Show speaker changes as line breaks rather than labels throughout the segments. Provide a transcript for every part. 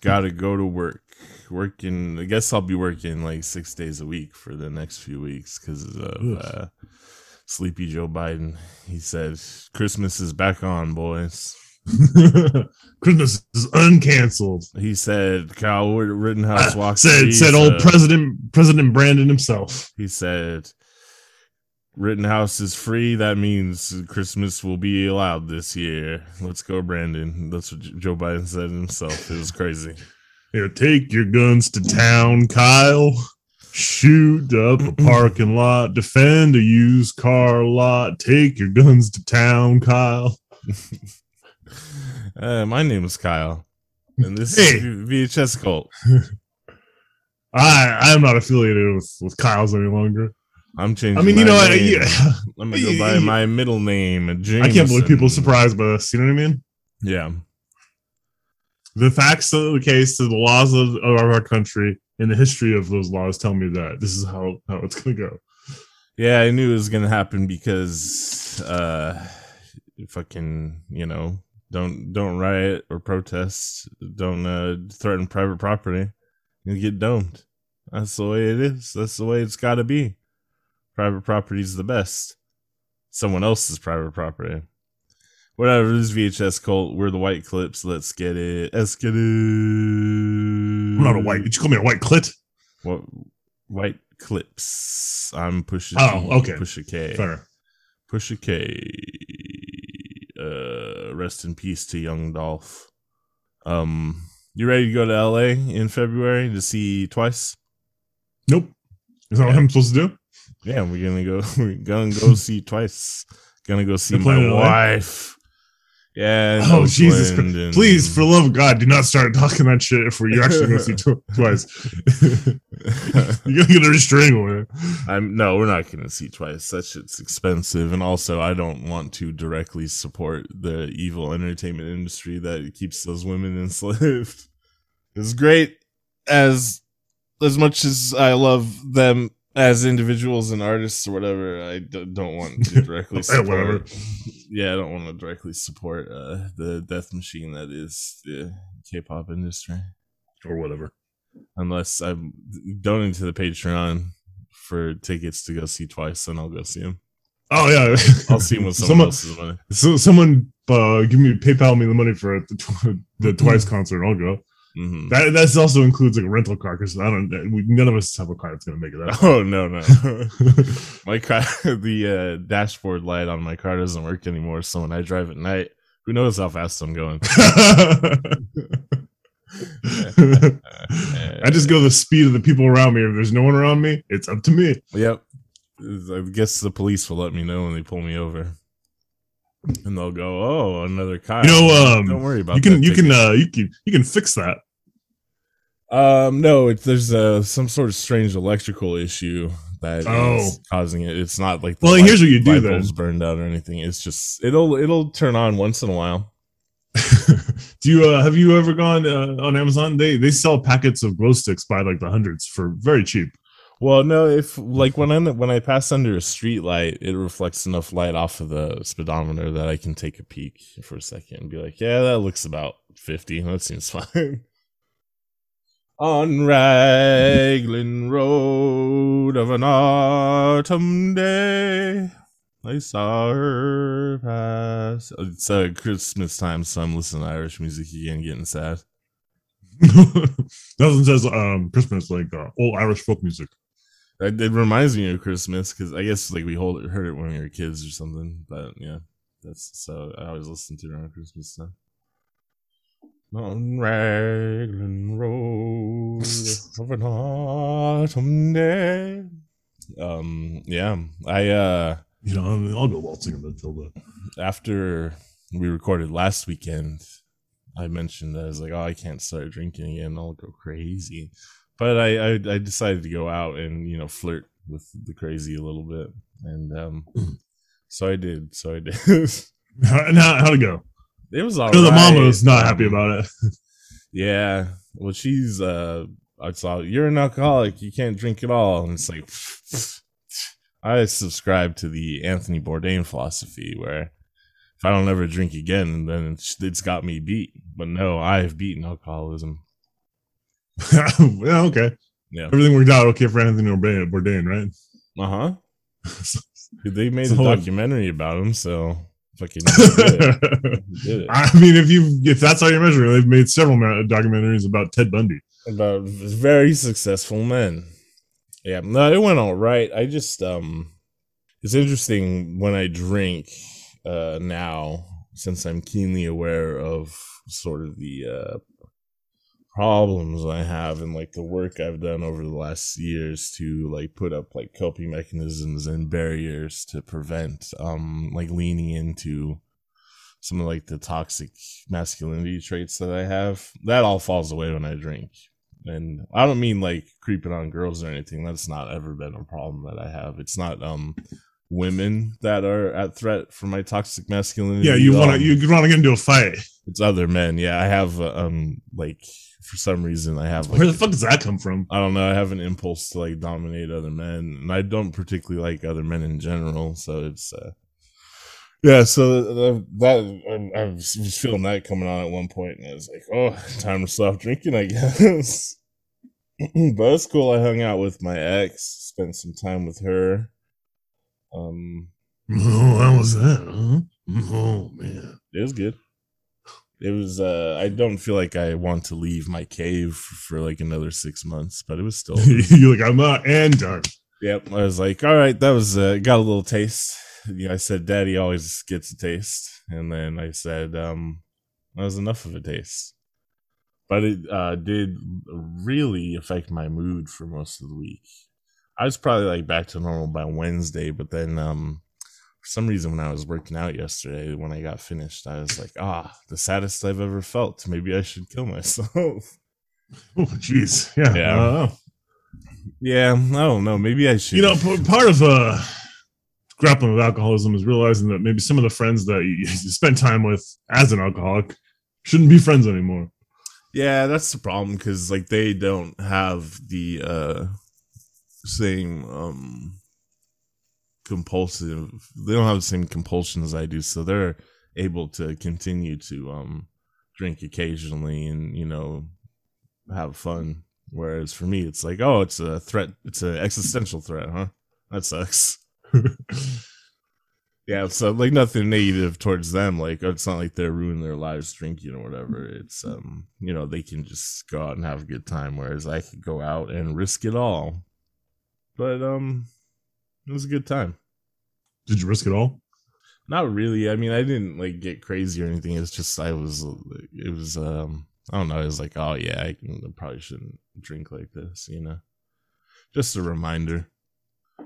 got to go to work. Working, I guess I'll be working like six days a week for the next few weeks because of uh, Sleepy Joe Biden. He said Christmas is back on, boys.
Christmas is uncanceled.
He said Kyle Rittenhouse
Uh,
walked.
said said old President President Brandon himself.
He said Rittenhouse is free. That means Christmas will be allowed this year. Let's go, Brandon. That's what Joe Biden said himself. It was crazy.
Here, take your guns to town, Kyle. Shoot up a parking lot. Defend a used car lot. Take your guns to town, Kyle.
Uh, my name is Kyle, and this
Hey.
is VHS Cult.
I I am not affiliated with, with Kyle's any longer.
I'm changing.
I mean, you know, I, yeah,
I'm gonna go by my middle name.
I can't believe people are surprised by this. You know what I mean?
Yeah,
The facts of the case to the laws of, of our country and the history of those laws tell me that this is how, how it's going to go.
yeah. I knew it was gonna happen because, uh, fucking, you know, don't don't riot or protest. Don't uh, threaten private property. You get domed. That's the way it is. That's the way it's got to be. Private property is the best. Someone else's private property. Whatever. This VHS cult. We're the white clips. Let's get it. Let's get it.
I'm not a white. Did you call me a white clit?
What white clips? I'm pushing.
Oh, okay.
Push a K.
Fair.
Push a K. Uh, rest in peace to Young Dolph. Um, you ready to go to LA in February to see twice?
Nope. Is that what I'm supposed to do?
Yeah, we're gonna go. We're gonna go see twice. Gonna go see my wife. Yeah.
Oh Jesus!
Oakland and-
Please, for the love of God, do not start talking that shit if you're actually going to see tw- twice. you're gonna get a restraining order.
I'm no, we're not gonna see twice. That shit's expensive, and also I don't want to directly support the evil entertainment industry that keeps those women enslaved. As great as as much as I love them as individuals and artists or whatever, I d- don't want to directly support.
whatever.
Yeah, I don't want to directly support uh, the death machine that is the K-pop industry
or whatever.
unless I'm donating to the Patreon for tickets to go see twice, then I'll go see him.
Oh yeah,
I'll see him with someone,
someone.
else's money.
So someone uh, give me PayPal me the money for the, tw- the Twice concert. I'll go.
Mhm.
That that's also includes like a rental car because I don't. We, none of us have a car that's gonna make it that.
Oh no no, my car, the uh, dashboard light on my car doesn't work anymore. So when I drive at night, who knows how fast I'm going?
I just go the speed of the people around me. If there's no one around me, it's up to me.
Yep. I guess the police will let me know when they pull me over, and they'll go, "Oh, another Kyle."
You know, um,
don't worry about
you can
that
you
ticket.
can uh you can you can fix that.
Um, no, it's there's uh, some sort of strange electrical issue that is
Oh.
causing it. It's not like
Well,
light-
here's what you do then.
burned out or anything. It's just it'll it'll turn on once in a while.
Do you uh, have you ever gone uh, on Amazon? They they sell packets of glow sticks by like the hundreds for very cheap.
Well, no, if like when I when I pass under a street light, it reflects enough light off of the speedometer that I can take a peek for a second and be like, yeah, that looks about fifty. That seems fine. On Raglan Road of an autumn day, I saw her pass. It's uh, Christmas time, so I'm listening to Irish music again, getting sad.
Nothing says um Christmas like uh, old Irish folk music.
It, it reminds me of Christmas because I guess like we hold heard it when we were kids or something. But yeah, that's so I always listen to it around Christmas time. On Raglan Road of an autumn day. Um, yeah, I uh
You know, I'll, go waltzing in Matilda.
after we recorded last weekend, I mentioned that I was like, oh, I can't start drinking again. I'll go crazy. But I, I, I decided to go out and, you know, flirt with the crazy a little bit. And um, so I did. So I did.
How, how, how'd it go?
It was all
I the mama was not happy about it.
Yeah. Well, she's, uh, I saw, you're an alcoholic. You can't drink at all. And it's like, I subscribe to the Anthony Bourdain philosophy where if I don't ever drink again, then it's, it's got me beat. But no, I've beaten alcoholism.
yeah, okay.
Yeah.
Everything worked out okay for Anthony Bourdain, right?
Uh huh. They made a documentary about him, so fucking did it. Did it.
I mean, if you if that's how you're measuring, they've made several documentaries about Ted Bundy.
about very successful men. Yeah, no, it went all right. I just um, it's interesting when I drink uh now, since I'm keenly aware of sort of the uh problems I have and like the work I've done over the last years to like put up like coping mechanisms and barriers to prevent um like leaning into some of like the toxic masculinity traits that I have. That all falls away when I drink. And I don't mean like creeping on girls or anything. That's not ever been a problem that I have. It's not um women that are at threat for my toxic masculinity.
Yeah, you want to
Um,
you want to get into a fight.
it's other men. Yeah, I have uh, um like for some reason I have like
Where the fuck does that come from?
I don't know. I have an impulse to like dominate other men, and I don't particularly like other men in general. So it's uh yeah. So that I, I was feeling that coming on at one point, and I was like, oh, time to stop drinking, I guess. but it's cool. I hung out with my ex, spent some time with her. Um,
Oh, how was that? Huh? Oh man.
it was good. It was. uh I don't feel like I want to leave my cave for like another six months, but it was still.
You're like I'm not and done.
Yep. I was like, all right, that was uh, got a little taste. You know, I said, Daddy always gets a taste, and then I said, um, that was enough of a taste. But it uh, did really affect my mood for most of the week. I was probably like back to normal by Wednesday, but then um, some reason when I was working out yesterday, when I got finished, I was like, ah, the saddest I've ever felt. Maybe I should kill myself.
Oh jeez. Yeah.
Yeah.
I don't know.
yeah, I don't know. Maybe I should.
You know, part of uh grappling with alcoholism is realizing that maybe some of the friends that you, you spend time with as an alcoholic shouldn't be friends anymore.
Yeah, that's the problem because like they don't have the uh same um compulsive they don't have the same compulsion as I do, so they're able to continue to um drink occasionally and you know have fun. Whereas for me it's like, oh, it's a threat it's an existential threat, huh? That sucks. Yeah, so like nothing negative towards them. Like it's not like they're ruining their lives drinking or whatever. It's um, you know, they can just go out and have a good time. Whereas I could go out and risk it all. But um, it was a good time.
Did you risk it all?
Not really. I mean, I didn't like get crazy or anything. It's just I was. It was um, I don't know. It was like, oh yeah, I, can, I probably shouldn't drink like this. You know, just a reminder.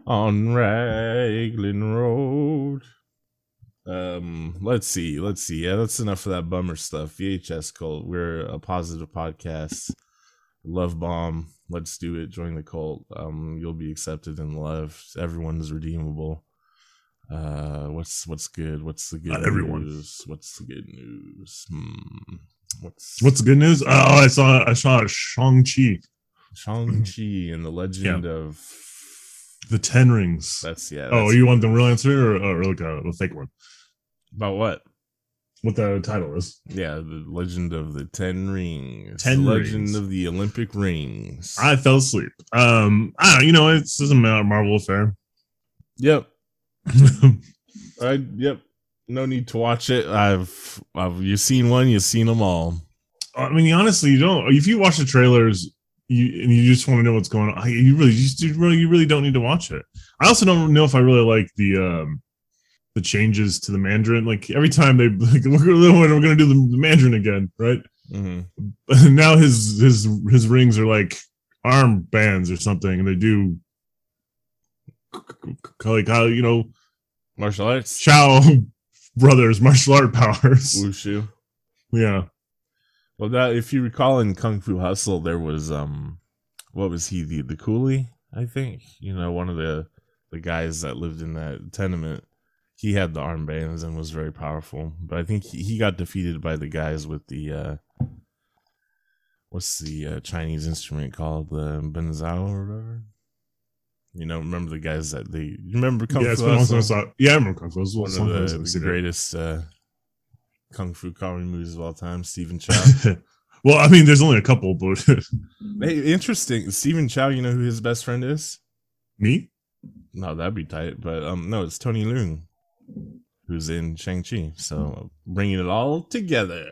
On Raglan Road. Um, let's see, let's see. Yeah, that's enough of that bummer stuff. VHS cult. We're a positive podcast. Love bomb. Let's do it. Join the cult. Um, you'll be accepted and loved. Everyone's redeemable. Uh, what's what's good? What's the good
Not everyone.
news? What's the good news? Hmm. What's
What's the good news? Oh, I saw I saw Shang Chi,
Shang Chi and the Legend of?
the Ten Rings.
That's yeah.
oh,
that's-
you want the real answer or, or like a, a fake one?
about what?
What the title is?
Yeah, the Legend of the Ten Rings.
Ten
Legend
Rings.
of the Olympic Rings.
I fell asleep. Um, I don't. You know, it's this is a Mar- Marvel affair.
yep. I yep. No need to watch it. I've, I've you seen one, you've seen them all.
I mean, honestly, you don't. If you watch the trailers, you and you just want to know what's going on, you really, you, just, you really, you really don't need to watch it. I also don't know if I really like the um the changes to the Mandarin. Like every time they like, we're gonna, we're gonna do the, Mandarin again, right?
hmm
But now his his his rings are like arm bands or something, and they do like how you know
Martial arts,
Chow brothers martial art powers.
wushu.
Yeah,
Well, that if you recall in Kung Fu Hustle, there was um, what was he the the coolie? I think you know one of the the guys that lived in that tenement. He had the armbands and was very powerful, but I think he, he got defeated by the guys with the uh, what's the uh, Chinese instrument called the benzao or whatever. You know, remember the guys that they you remember Kung
yeah,
Fu
been a long time
Hustle?
since I saw- Yeah, I remember Kung Fu. It was a
One of the, the
I've seen it.
greatest uh, kung fu comedy movies of all time, Stephen Chow.
Well, I mean, there's only a couple, but
Hey, interesting. Stephen Chow, you know who his best friend is?
me?
No, that'd be tight. But um, no, it's Tony Leung, who's in Shang Chi. So bringing it all together.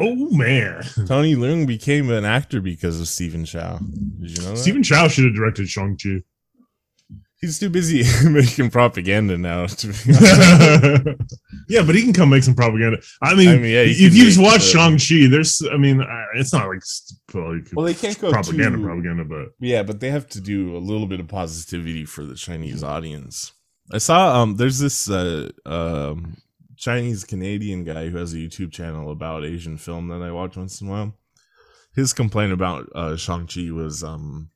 Oh man,
Tony Leung became an actor because of Stephen Chow. Did you know that?
Stephen Chow should have directed Shang Chi.
He's too busy making propaganda now. To be honest.
yeah, but he can come make some propaganda. I mean,
I mean, yeah,
if you just watch
the-
Shang Chi, there's, I mean, uh, it's not like, like
well, they can't go
propaganda,
too-
propaganda, but
Yeah, but they have to do a little bit of positivity for the Chinese audience. I saw um there's this uh um Chinese Canadian guy who has a YouTube channel about Asian film that I watch once in a while. His complaint about uh Shang-Chi was um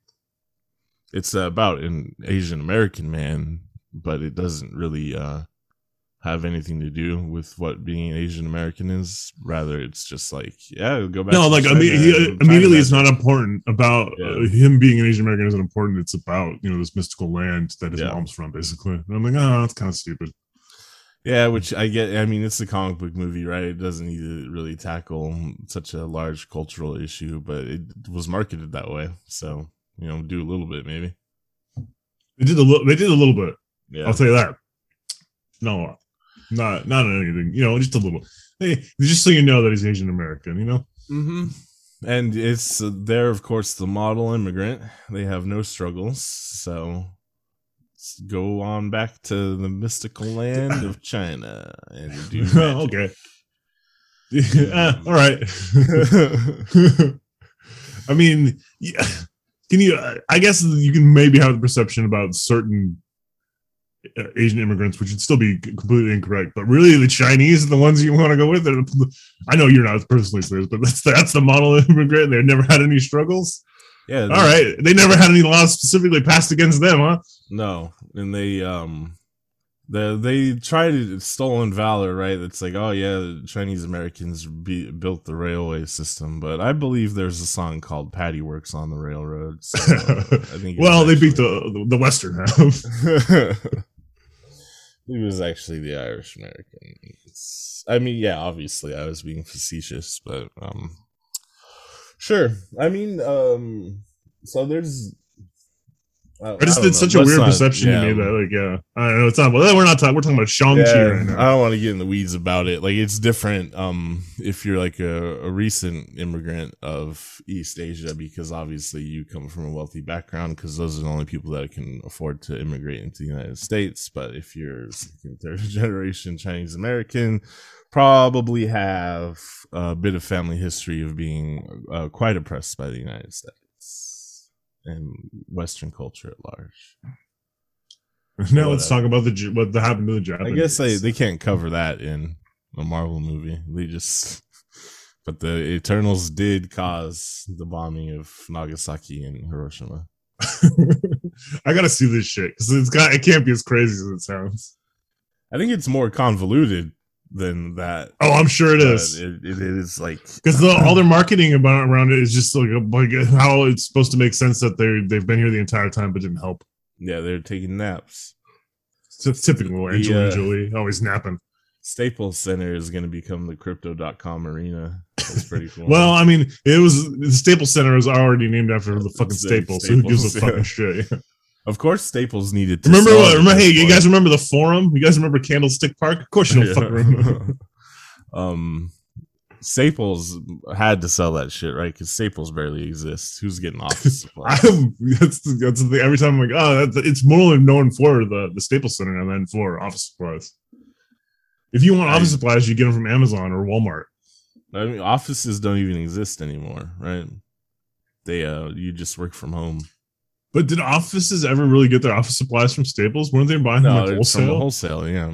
it's about an Asian American man, but it doesn't really uh have anything to do with what being an Asian American is. Rather, it's just like, yeah, go back.
no, like
China
imme- he, immediately, it's not important about uh, him being an Asian American isn't important. It's about you know this mystical land that his
Yeah.
mom's from, basically. And I'm like, oh, that's kind of stupid.
Yeah, which I get. I mean, it's a comic book movie, right? It doesn't need to really tackle such a large cultural issue, but it was marketed that way. So, you know, do a little bit maybe.
They did a little. They did a little bit.
Yeah.
I'll tell you that. Lot. Not not anything. You know, just a little. Hey, just so you know that he's Asian American. You know.
hmm And it's uh, they're of course the model immigrant. They have no struggles, so let's go on back to the mystical land of China and do.
Okay. Ah, all right. I mean, yeah. Can you? uh, I guess you can maybe have the perception about certain Asian immigrants, which would still be completely incorrect. But really, the Chinese are the ones you want to go with. I know you're not personally serious, but that's that's the model immigrant. They've never had any struggles.
yeah.
All right, they never had any laws specifically passed against them, huh?
No, and they um, they they tried stolen valor, right? It's like, oh yeah, Chinese Americans be, built the railway system, but I believe there's a song called "Paddy Works on the Railroad." So I think.
well,
was
they beat the the Western half.
he was actually the Irish American. I mean, yeah, obviously, I was being facetious, but um, sure. I mean, um, so there's. I,
I just did such a weird
not-
perception
yeah.
you made that, like, yeah, I don't know. It's not. Well, we're not talking. We're talking about Shang Chi
Yeah,
right
I don't want to get in the weeds about it. Like it's different um if you're like a, a recent immigrant of East Asia because obviously you come from a wealthy background because those are the only people that can afford to immigrate into the United States. But if you're second, third generation Chinese American, probably have a bit of family history of being uh, quite oppressed by the United States and Western culture at large.
now let's talk about the what happened to the Japanese.
I guess they, they can't cover that in a Marvel movie. They just, but the Eternals did cause the bombing of Nagasaki and Hiroshima.
I gotta see this shit because it's got. It can't be as crazy as it sounds.
I think it's more convoluted than that.
Oh, I'm sure it is.
It, it is like
Because the, all their marketing about around it is just like, like how it's supposed to make sense that they they've been here the entire time but didn't help.
yeah, they're taking naps.
So it's typical
The,
Angelina
uh,
Jolie always napping.
Staples Center is going to become the Crypto.com arena. That's pretty cool.
Well, I mean, it was the Staples Center is already named after the fucking
uh,
Staples, so who gives a
Staples,
fucking shit?
of course, Staples needed to
remember what? Remember, hey, you guys remember the Forum? You guys remember Candlestick Park? Of course you don't fucking remember.
um, Staples had to sell that shit, right? Because Staples barely exists. Who's getting office supplies?
That's the, that's the thing. Every time I'm like, oh, that's, it's more known for the the Staples Center and then for office supplies. If you want
I-
office supplies, you get them from Amazon or Walmart.
I mean, offices don't even exist anymore, right? They uh, you just work from home.
But did offices ever really get their office supplies from Staples? Weren't they buying them like
it's from
wholesale?
wholesale. Yeah,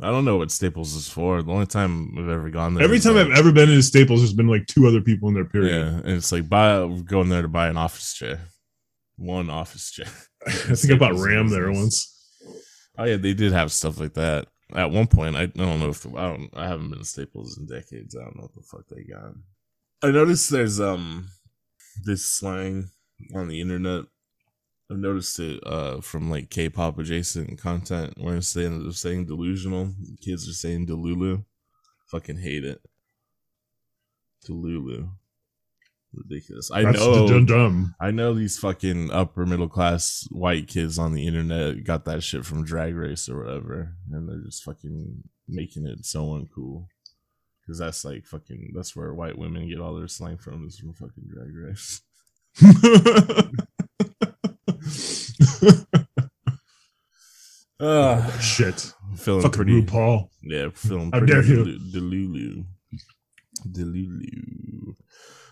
I don't know what Staples is for. The only time I've ever gone there,
Every time
like-
I've ever been into Staples, there's been like two other people in there. Period.
yeah, and it's like buy going there to buy an office chair, one office chair.
I think I bought RAM there once.
Oh yeah, they did have stuff like that at one point. I, I don't know if I don't. I haven't been to Staples in decades. I don't know what the fuck they got. I noticed there's um this slang on the internet. I've noticed it uh from like K-pop adjacent content where instead of saying delusional, kids are saying delulu. Fucking hate it. Delulu. ridiculous. I
That's
know.
dumb, dumb.
I know these fucking upper middle class white kids on the internet got that shit from Drag Race or whatever, and they're just fucking making it so uncool. Because that's like fucking that's where white women get all their slang from is from fucking Drag Race. Uh,
Shit.
feeling
Fucking
pretty.
RuPaul.
Yeah, feeling
How
pretty
dare you.
delu- delulu. Delulu.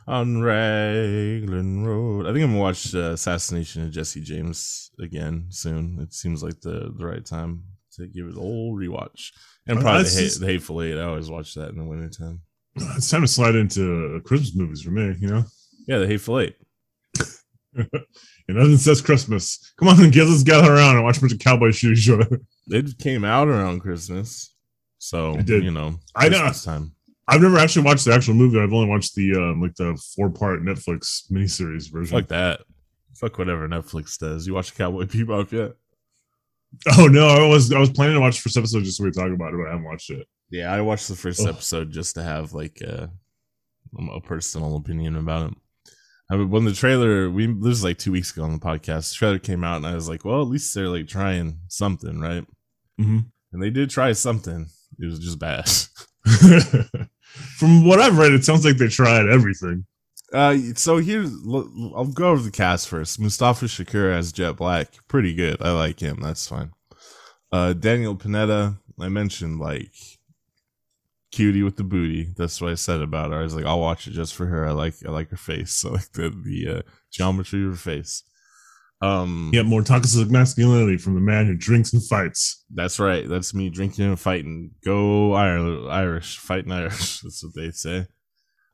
On Raglan Road. I think I'm gonna watch uh, Assassination of Jesse James again soon. It seems like the, the right time to give it a whole rewatch. And
Uh,
probably the,
that's
hate,
just-
the Hateful Eight. I always watch that in the wintertime.
It's time to slide into Christmas movies for me, you know?
Yeah, the Hateful Eight.
It nothing says Christmas. Come on, kids, let's gather around and watch a bunch of cowboys shoot each other.
It came out around Christmas. So,
It did.
you know,
I know.
Time.
I've never actually watched the actual movie. I've only watched the um, like the four part Netflix miniseries version.
Fuck that. Fuck whatever Netflix does. You watch Cowboy Bebop yet?
Oh no, I was I was planning to watch the first episode just so we talk about it, but I haven't watched it.
Yeah, I watched the first
Ugh.
episode just to have like a, a personal opinion about it. I mean, when the trailer, we this was like two weeks ago on the podcast. The trailer came out, and I was like, "Well, at least they're like trying something, right?"
Mm-hmm.
And they did try something. It was just bad.
From what I've read, it sounds like they tried everything.
Uh, so here's I'll go over the cast first. Mustafa Shakir as Jet Black, pretty good. I like him. That's fine. Uh, Daniella Pineda, I mentioned like cutie with the booty. That's what I said about her. I was like, I'll watch it just for her. I like I like her face. I like the the uh, geometry of her face. Um,
Yet more toxic masculinity from the man who drinks and fights.
that's right. That's me drinking and fighting. Go Ir- Irish, fighting Irish. That's what they say.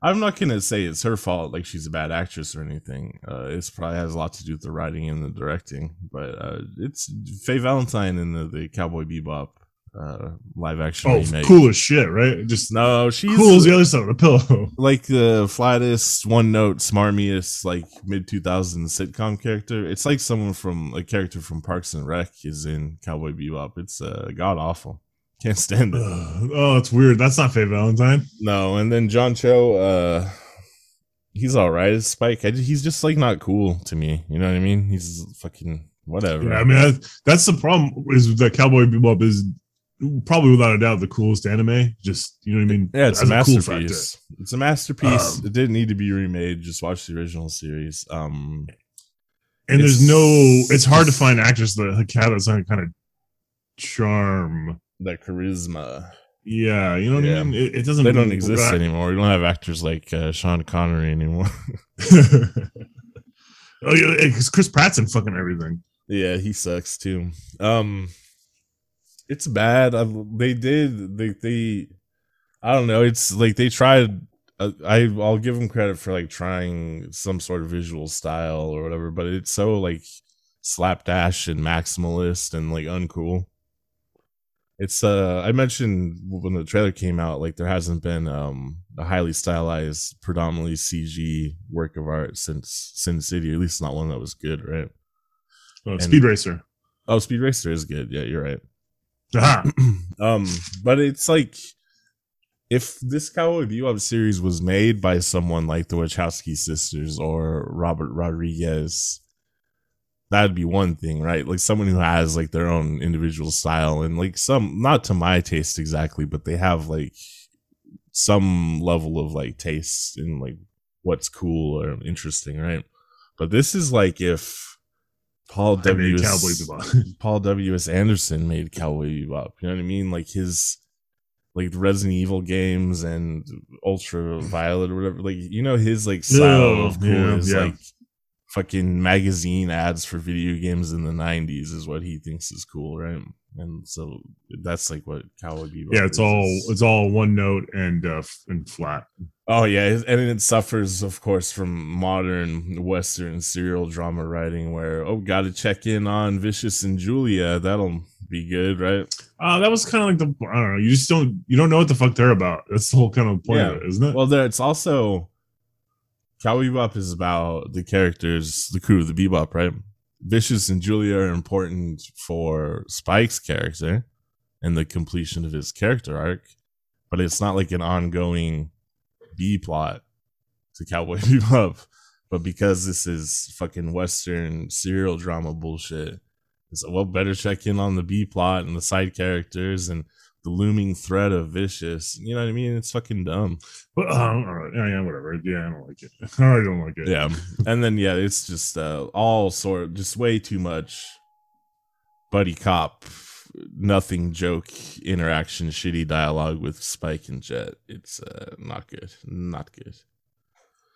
I'm not gonna say it's her fault, like she's a bad actress or anything. Uh, it's probably has a lot to do with the writing and the directing, but uh, it's Faye Valentine in the, the Cowboy Bebop uh, live action
Oh,
remake.
cool as shit, right? Just
No, she's
cool as the other side of the pillow.
like the flattest, one note, smarmiest, like mid 2000s sitcom character. It's like someone from a character from Parks and Rec is in Cowboy Bebop. It's uh, god awful. Can't stand it.
Ugh. oh, it's weird. That's not Faye Valentine.
No, and then John Cho, uh, he's all right as Spike. I, he's just like not cool to me. You know what I mean? He's fucking whatever.
Yeah, I mean that, that's the problem. Is that Cowboy Bebop is probably without a doubt the coolest anime. Just you know what I mean?
yeah, it's a
cool
masterpiece. it's a masterpiece.
Um,
it didn't need to be remade. Just watch the original series. Um,
and there's no. It's hard to find actors that like, have that kind of charm.
that charisma.
Yeah, you know what
Yeah.
I mean. It, it doesn't.
They don't exist anymore. We don't have actors like uh, Sean Connery anymore.
oh yeah, because Chris Pratt's in fucking everything.
yeah, he sucks too. Um, it's bad. I, they did. They they. I don't know. It's like they tried. Uh, I I'll give them credit for like trying some sort of visual style or whatever, but it's so like slapdash and maximalist and like uncool. It's uh I mentioned when the trailer came out, like there hasn't been um a highly stylized, predominantly CG work of art since Sin City, at least not one that was good, right?
Oh,
And-
Speed Racer.
Oh, Speed Racer is good. Yeah, you're right.
Aha.
um, but it's like if this Cowboy Bebop series was made by someone like the Wachowski sisters or Robert Rodriguez, that'd be one thing, right? Like someone who has like their own individual style and like some not to my taste exactly, but they have like some level of like taste in like what's cool or interesting, right? But this is like if Paul W.
Cowboy Bebop.
Paul W. S. Anderson made Cowboy Bebop. You know what I mean? Like his, like the Resident Evil games and Ultra Violet or whatever. Like you know his like style of cool
yeah,
is
yeah.
like fucking magazine ads for video games in the '90s is what he thinks is cool, right? And so that's like what Cowboy Bebop.
yeah, it's
is.
all
It's-
it's all one note and uh and flat.
Oh yeah, and it suffers, of course, from modern Western serial drama writing, where oh, got to check in on Vicious and Julia. That'll be good, right?
Uh, that was kind of like the I don't know. You just don't you don't know what the fuck they're about. That's the whole kind of point of it isn't it?
Well, there it's also Cowboy Bebop is about the characters, the crew of the Bebop, right? Vicious and Julia are important for Spike's character and the completion of his character arc, but it's not like an ongoing B plot to Cowboy Bebop. But because this is fucking Western serial drama bullshit, it's well better check in on the B plot and the side characters and the looming threat of vicious. You know what I mean? It's fucking dumb.
But um, yeah, yeah, whatever. Yeah, I don't like it. I don't like it.
Yeah, and then yeah, it's just uh, all sort, of just way too much buddy cop, nothing joke interaction, shitty dialogue with Spike and Jet. It's uh, not good, not good.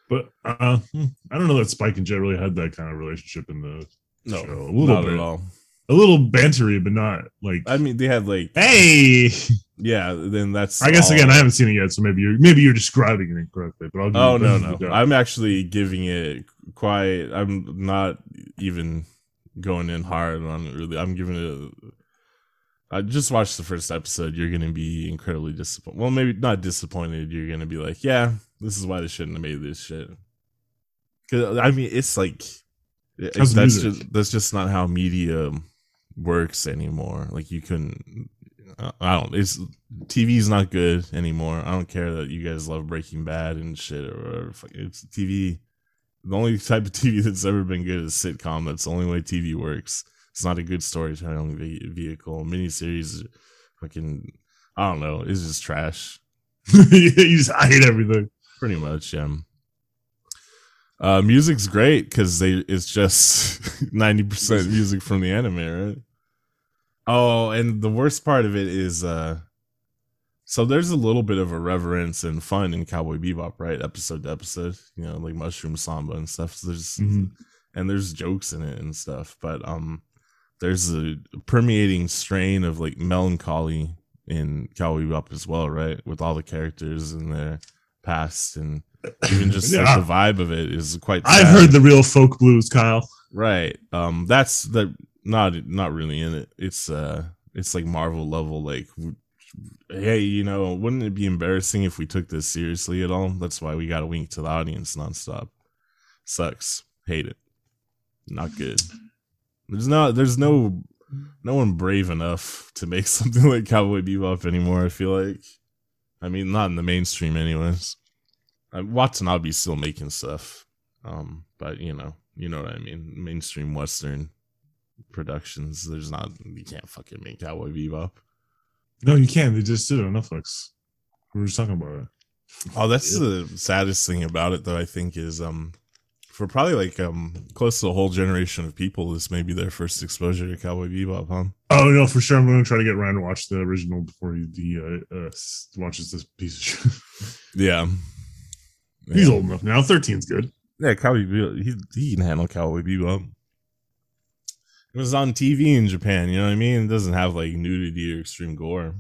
But uh, hmm, I don't know that Spike and Jet really had that kind of relationship in the
No,
show. A little
not
bit,
at all.
A little bantery, but not like.
I mean, they had like,
hey,
yeah. Then that's.
I guess
all-
again, I haven't seen it yet, so maybe you're maybe you're describing it incorrectly. But I'll.
Oh no no!
give you that.
I'm actually giving it quite. I'm not even going in hard on it. Really, I'm giving it. A, I just watched the first episode. You're gonna be incredibly disappointed. Well, maybe not disappointed. You're gonna be like, yeah, this is why they shouldn't have made this shit. Cause I mean, it's like it- that's
music?
just that's just not how media works anymore. Like you couldn't. I don't. It's TV's not good anymore. I don't care that you guys love Breaking Bad and shit or whatever. It's TV. The only type of TV that's ever been good is sitcom. That's the only way TV works. It's not a good storytelling ve- vehicle. Miniseries, fucking, I don't know. It's just trash.
you just hide everything.
Pretty much, yeah. Uh, music's great because they it's just ninety percent music from the anime, right? Oh, and the worst part of it is, uh, so there's a little bit of irreverence and fun in Cowboy Bebop, right? Episode to episode, you know, like Mushroom Samba and stuff. So there's
Mhm.
and there's jokes in it and stuff, but um, there's a permeating strain of like melancholy in Cowboy Bebop as well, right? With all the characters and their past and even just
Yeah.
like the vibe of it is quite.
I've heard the real folk blues, Kyle.
right. Um, that's the not not really in it. It's uh, it's like Marvel level. Like, hey, you know, wouldn't it be embarrassing if we took this seriously at all? That's why we got to wink to the audience nonstop. Sucks. Hate it. Not good. There's not. There's no. No one brave enough to make something like Cowboy Bebop anymore. I feel like. I mean, not in the mainstream, anyways. Watson I'll be still making stuff, um, but you know, you know what I mean. Mainstream Western productions. There's not. You can't fucking make Cowboy Bebop.
No, you can't. They just did it on Netflix. We were just talking about it.
Oh, that's the saddest thing about it, though. I think is um, for probably like um, close to a whole generation of people, this may be their first exposure to Cowboy Bebop, huh?
Oh no, for sure. I'm going to try to get Ryan to watch the original before he, he uh, uh, watches this piece of shit.
Yeah.
He's
yeah.
old enough now. 13's good.
Yeah, Cowboy Bebop. He, he can handle Cowboy Bebop. It was on TV in Japan, you know what I mean? It doesn't have like nudity or extreme gore.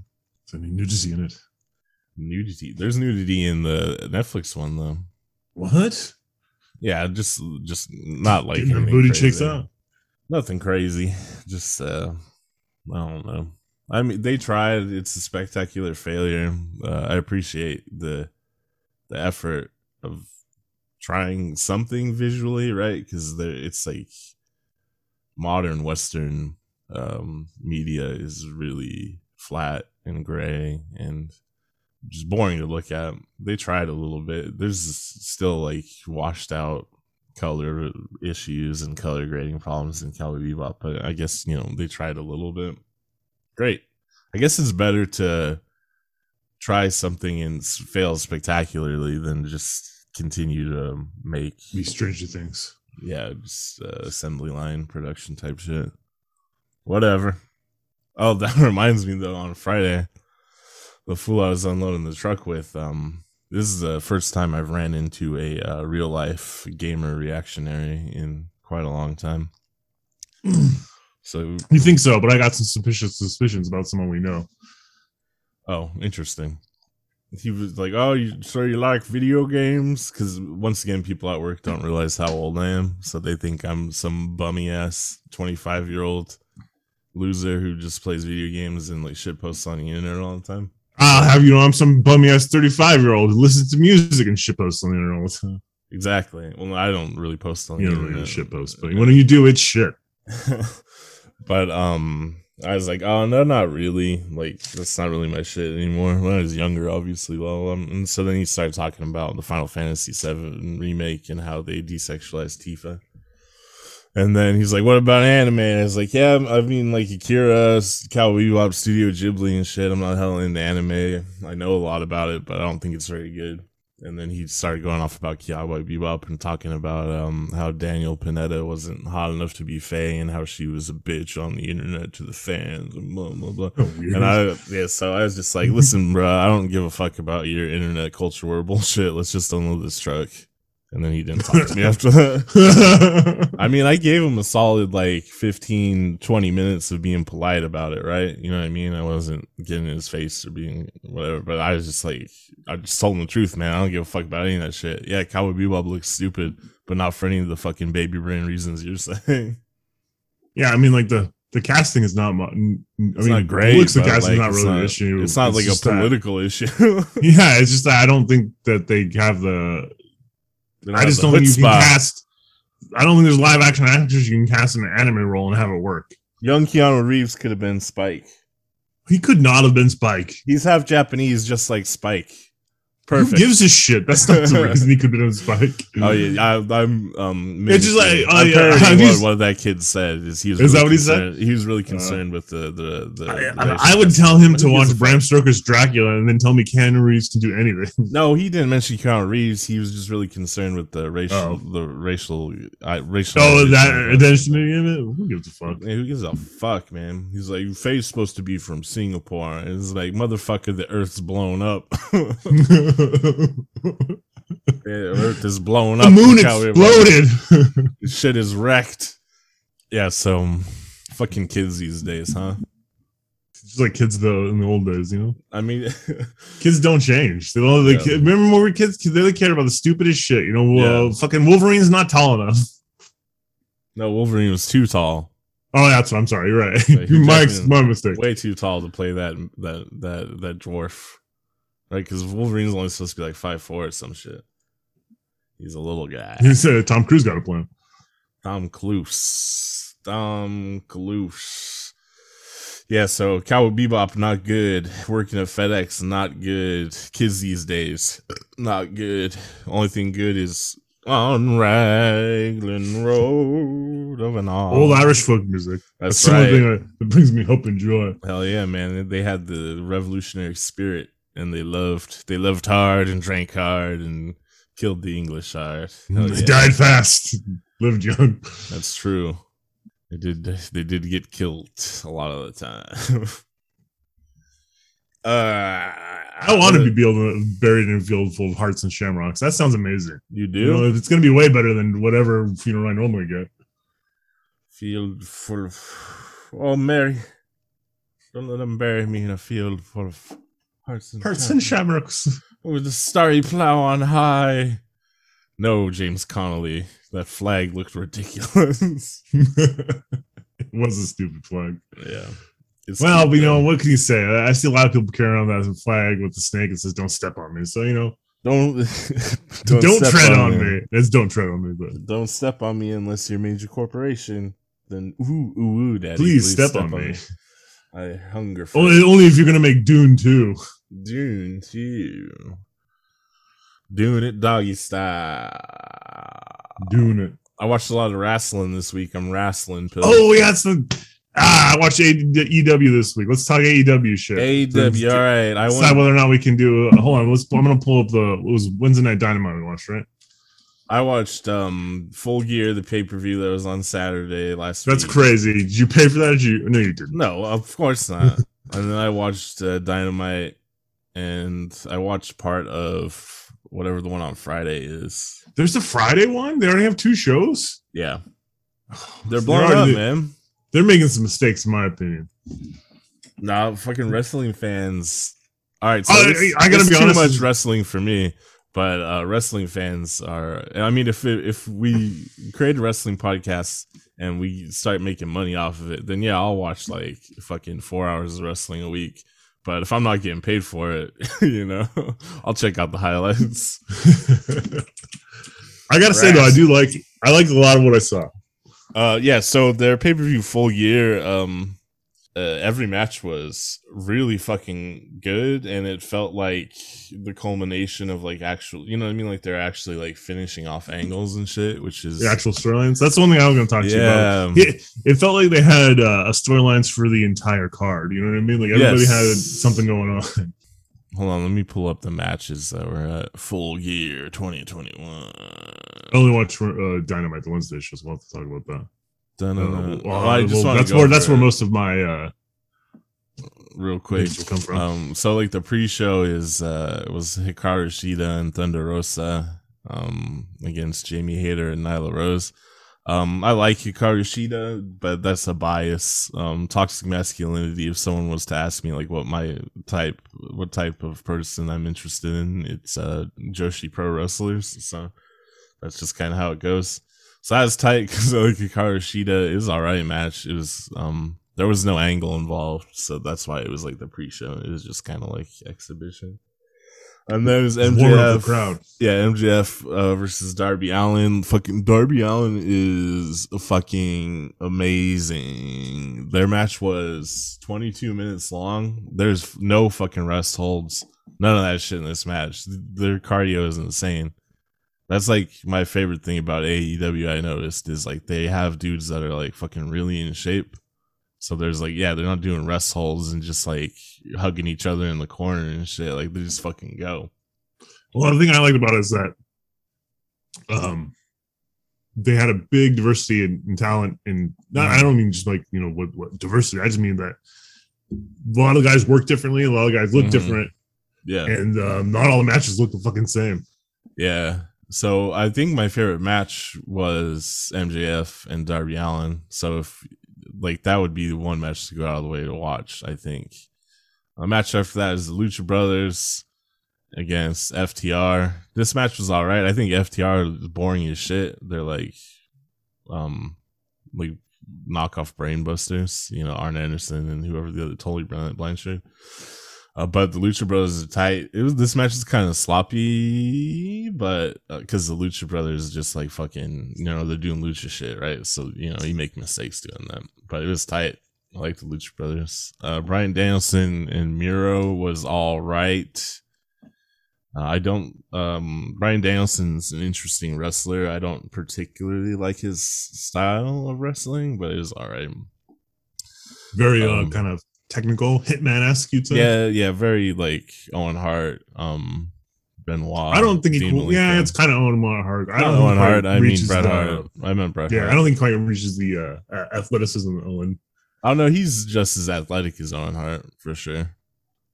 So any nudity in it.
Nudity. There's nudity in the Netflix one though.
What?
Yeah, just just not like
Getting booty
crazy.
cheeks out.
Nothing crazy. Just uh I don't know. I mean they tried. It's a spectacular failure. Uh, I appreciate the the effort of trying something visually, right? Because it's like modern Western um, media is really flat and gray and just boring to look at. They tried a little bit. There's still like washed out color issues and color grading problems in Cowboy Bebop, but I guess you know they tried a little bit. Great. I guess it's better to try something and fail spectacularly than just continue to make
Be Stranger Things.
Yeah, just uh, assembly line production type shit. Whatever. Oh, that reminds me though. On Friday, the fool I was unloading the truck with. Um, this is the first time I've ran into a uh, real life gamer reactionary in quite a long time. So,
You think so, but I got some suspicious suspicions about someone we know.
oh, interesting. He was like, "Oh, you so you like video games?" Because once again, people at work don't realize how old I am, so they think I'm some bummy ass twenty five year old loser who just plays video games and like shit posts on the internet all the time.
I'll have you know I'm some bummy ass 35 year old who listens to music and shit posts on the internet all the time.
Exactly. Well, I don't really post on
You
the
don't really
internet.
shit post, but when you do, it's shit.
but um I was like, oh no, not really. Like that's not really my shit anymore. When I was younger, obviously, well, um, and so then he started talking about the Final Fantasy VII remake and how they desexualized Tifa. And then he's like, "What about anime?" And I was like, "Yeah, I mean, like Akira, Cowboy Bebop, Studio Ghibli, and shit. I'm not hell into anime. I know a lot about it, but I don't think it's very good." And then he started going off about Cowboy Bebop and talking about um, how Daniella Pineda wasn't hot enough to be Faye and how she was a bitch on the internet to the fans and blah blah blah.
Oh.
And I yeah, so I was just like, listen, bro, I don't give a fuck about your internet culture war bullshit. Let's just unload this truck. And then he didn't talk to me after that. I mean, I gave him a solid like 15, 20 minutes of being polite about it, right? You know what I mean? I wasn't getting in his face or being whatever, but I was just like, I just told him the truth, man. I don't give a fuck about any of that shit. Yeah, Cowboy Bebop looks stupid, but not for any of the fucking baby brain reasons you're saying.
yeah, I mean, like the the casting is not. I mean,
It's not great.
Looks the casting
like,
is not really an issue.
It's not like a
just that-
political issue.
yeah, it's just that I don't think that they have the.
They don't
I just don't think you can cast. I don't think there's live action actors you can cast in an anime role and have it work.
Young Keanu Reeves could have been Spike.
He could not have been Spike.
He's half Japanese, just like Spike.
Who
Perfect.
gives a shit? That's not the reason he could have been Spike.
Oh yeah, I, I'm. Um,
It's just like, oh, yeah,
parodying
have
what, what that kid said. Is he was
Is
really
that what he said? Uh,
He was really concerned with the the. the,
I,
the
I-
racial
I would tell him to watch? Bram Stoker's Dracula and then tell me Keanu Reeves can do anything.
No, he didn't mention Keanu Reeves. He was just really concerned with the racial,
Oh.
the racial, uh, racial.
Oh, that identity in it? Who gives a fuck?
Man, who gives a fuck, man? He's like, Faye's supposed to be from Singapore. And it's like, motherfucker, the Earth's blown up. Yeah, Earth is blown up.
the moon
Look how it-
exploded.
Shit is wrecked. Yeah, so um, fucking kids these days, huh?
Just like kids though in the old days, you know.
I mean,
Kids don't change. They don't. They,
Yeah.
Remember when we were kids? They only cared about the stupidest shit. You know, uh, fucking Wolverine's not tall enough.
no, Wolverine was too tall,
Oh, that's what I'm sorry. You're right.
Yeah, he
my, my mistake.
way too tall to play that that that that dwarf, right? Because Wolverine's only supposed to be like five four or some shit. He's a little guy.
He said Tom Cruise got a plan.
Tom Clouse. Tom Clouse. Yeah, so Cowboy Bebop not good. Working at FedEx not good. Kids these days not good. Only thing good is on Raglan Road of an all.
Old Irish folk music.
That's,
That's, the
right.
only thing that, that brings me hope and joy.
Hell yeah, man! They had the revolutionary spirit, and they loved they loved hard and drank hard and killed the English hard. Mm, Hell
They
yeah.
died fast, lived young.
That's true. They did. They did get killed a lot of the time. uh,
I want to uh, be able to uh, buried in a field full of hearts and shamrocks. That sounds amazing.
You
You know,
do
it's going to be way better than whatever funeral I normally get.
field full of. Oh, Mary, don't let them bury me in a field full of hearts and
Hearts and shamrocks.
with the starry plough on high. No, James Connolly. That flag looked ridiculous.
it was a stupid flag.
yeah. It's
Well,
cute,
you know, what can you say? I see a lot of people carrying around that flag with the snake that says "Don't step on me." So you know,
don't
don't,
step
tread on me. It's don't tread on me, but
Don't step on me unless you're a major corporation. Then ooh ooh ooh, daddy.
please, step, on me.
I hunger for
Only, only if you're gonna make Dune too.
Dune too. Doing it doggy style.
Dune it.
I watched a lot of wrestling this week. I'm wrestling. Pill.
Oh yeah, ah. I watched A- EW this week. Let's talk AEW shit.
AEW. All right, I
Decide
went.
whether or not we can do. Uh, hold on, let's. I'm gonna pull up the. It was Wednesday night Dynamite we watched, right?
I watched um Full Gear, the pay per view that was on Saturday last
That's
week.
crazy. Did you pay for that? You? No, you didn't.
No, of course not. and then I watched uh, Dynamite, and I watched part of whatever the one on Friday is.
There's the Friday one. They already have two shows.
Yeah, they're
They're
blowing up, man.
They're making some mistakes, in my opinion.
Nah, fucking wrestling fans. All right, so
I-
it's-
I gotta
it's
be
too
honest
much wrestling for me. But uh, wrestling fans are. I mean, if it, if we create a wrestling podcast and we start making money off of it, then yeah, I'll watch like fucking four hours of wrestling a week. But if I'm not getting paid for it, you know, I'll check out the highlights.
I gotta say though, I do like. I liked a lot of what I saw.
Uh, yeah. So their pay per view Full Gear, um, uh, every match was really fucking good and it felt like the culmination of like actual you know what i mean like they're actually like finishing off angles and shit which is
The actual storylines. That's the one thing I was going to talk to you about. It, it felt like they had uh, storylines for the entire card. You know what I mean? Like everybody
Yes.
had something going on.
hold on let me pull up the matches that were at Full Gear 2021
I only watched uh, Dynamite the Wednesday show, so we'll have to talk about that.
Dun-dun-dun.
Uh,
Well, I just
well, that's where that's
over
where most of my uh,
real quick
come from.
Um, so like the pre-show is uh was Hikaru Shida and Thunder Rosa um against Jamie Hayter and Nyla Rose. Um, I like Hikaru Shida, but that's a bias. Um, toxic masculinity. If someone was to ask me like what my type, what type of person I'm interested in, it's uh Joshi pro wrestlers. So that's just kind of how it goes. So that was tight because like Hikaru Shida is all right match. It was um there was no angle involved, so that's why it was like the pre-show. It was just kind of like exhibition. And then it was
War
MJF.
the crowd.
Yeah, MJF uh, versus Darby Allin. Fucking Darby Allin is fucking amazing. Their match was 22 minutes long. There's no fucking rest holds. None of that shit in this match. Their cardio is insane. That's like my favorite thing about AEW. I noticed is like they have dudes that are like fucking really in shape. So there's like, yeah, they're not doing rest holds and just like hugging each other in the corner and shit. Like they just fucking go.
Well, the thing I liked about it is that um, they had a big diversity in, in talent, and not, I don't mean just like you know what, what diversity. I just mean that a lot of guys work differently, a lot of guys look
Mhm.
different,
Yeah.
and um, not all the matches look the fucking same.
Yeah. So I think my favorite match was MJF and Darby Allin. So if like that would be the one match to go out of the way to watch, I think. A match after that is the Lucha Brothers against FTR. This match was alright. I think FTR is boring as shit. They're like um like knockoff brainbusters, you know, Arn Anderson and whoever the other totally Tully Blanchard. Uh, but the Lucha Brothers are tight. It was this match is kind of sloppy, but because the Lucha Brothers just like fucking, you know, they're doing Lucha shit, right? So you know, you make mistakes doing that. But it was tight. I like the Lucha Brothers. Uh, Bryan Danielson and Miro was all right. Uh, I don't. Um, Bryan Danielson's an interesting wrestler. I don't particularly like his style of wrestling, but it was all right.
Very uh,
Um,
kind of technical hitman esque. You'd say.
Yeah, yeah, very like Owen Hart, um, Benoit.
I don't think he. Cool, yeah, it's kind of Owen Hart. I don't
Owen Hart. I mean Bret
the-
Hart. I meant Bret
Yeah,
Hart.
I don't think quite reaches the uh, athleticism of Owen.
I don't know. He's just as athletic as Owen Hart for sure.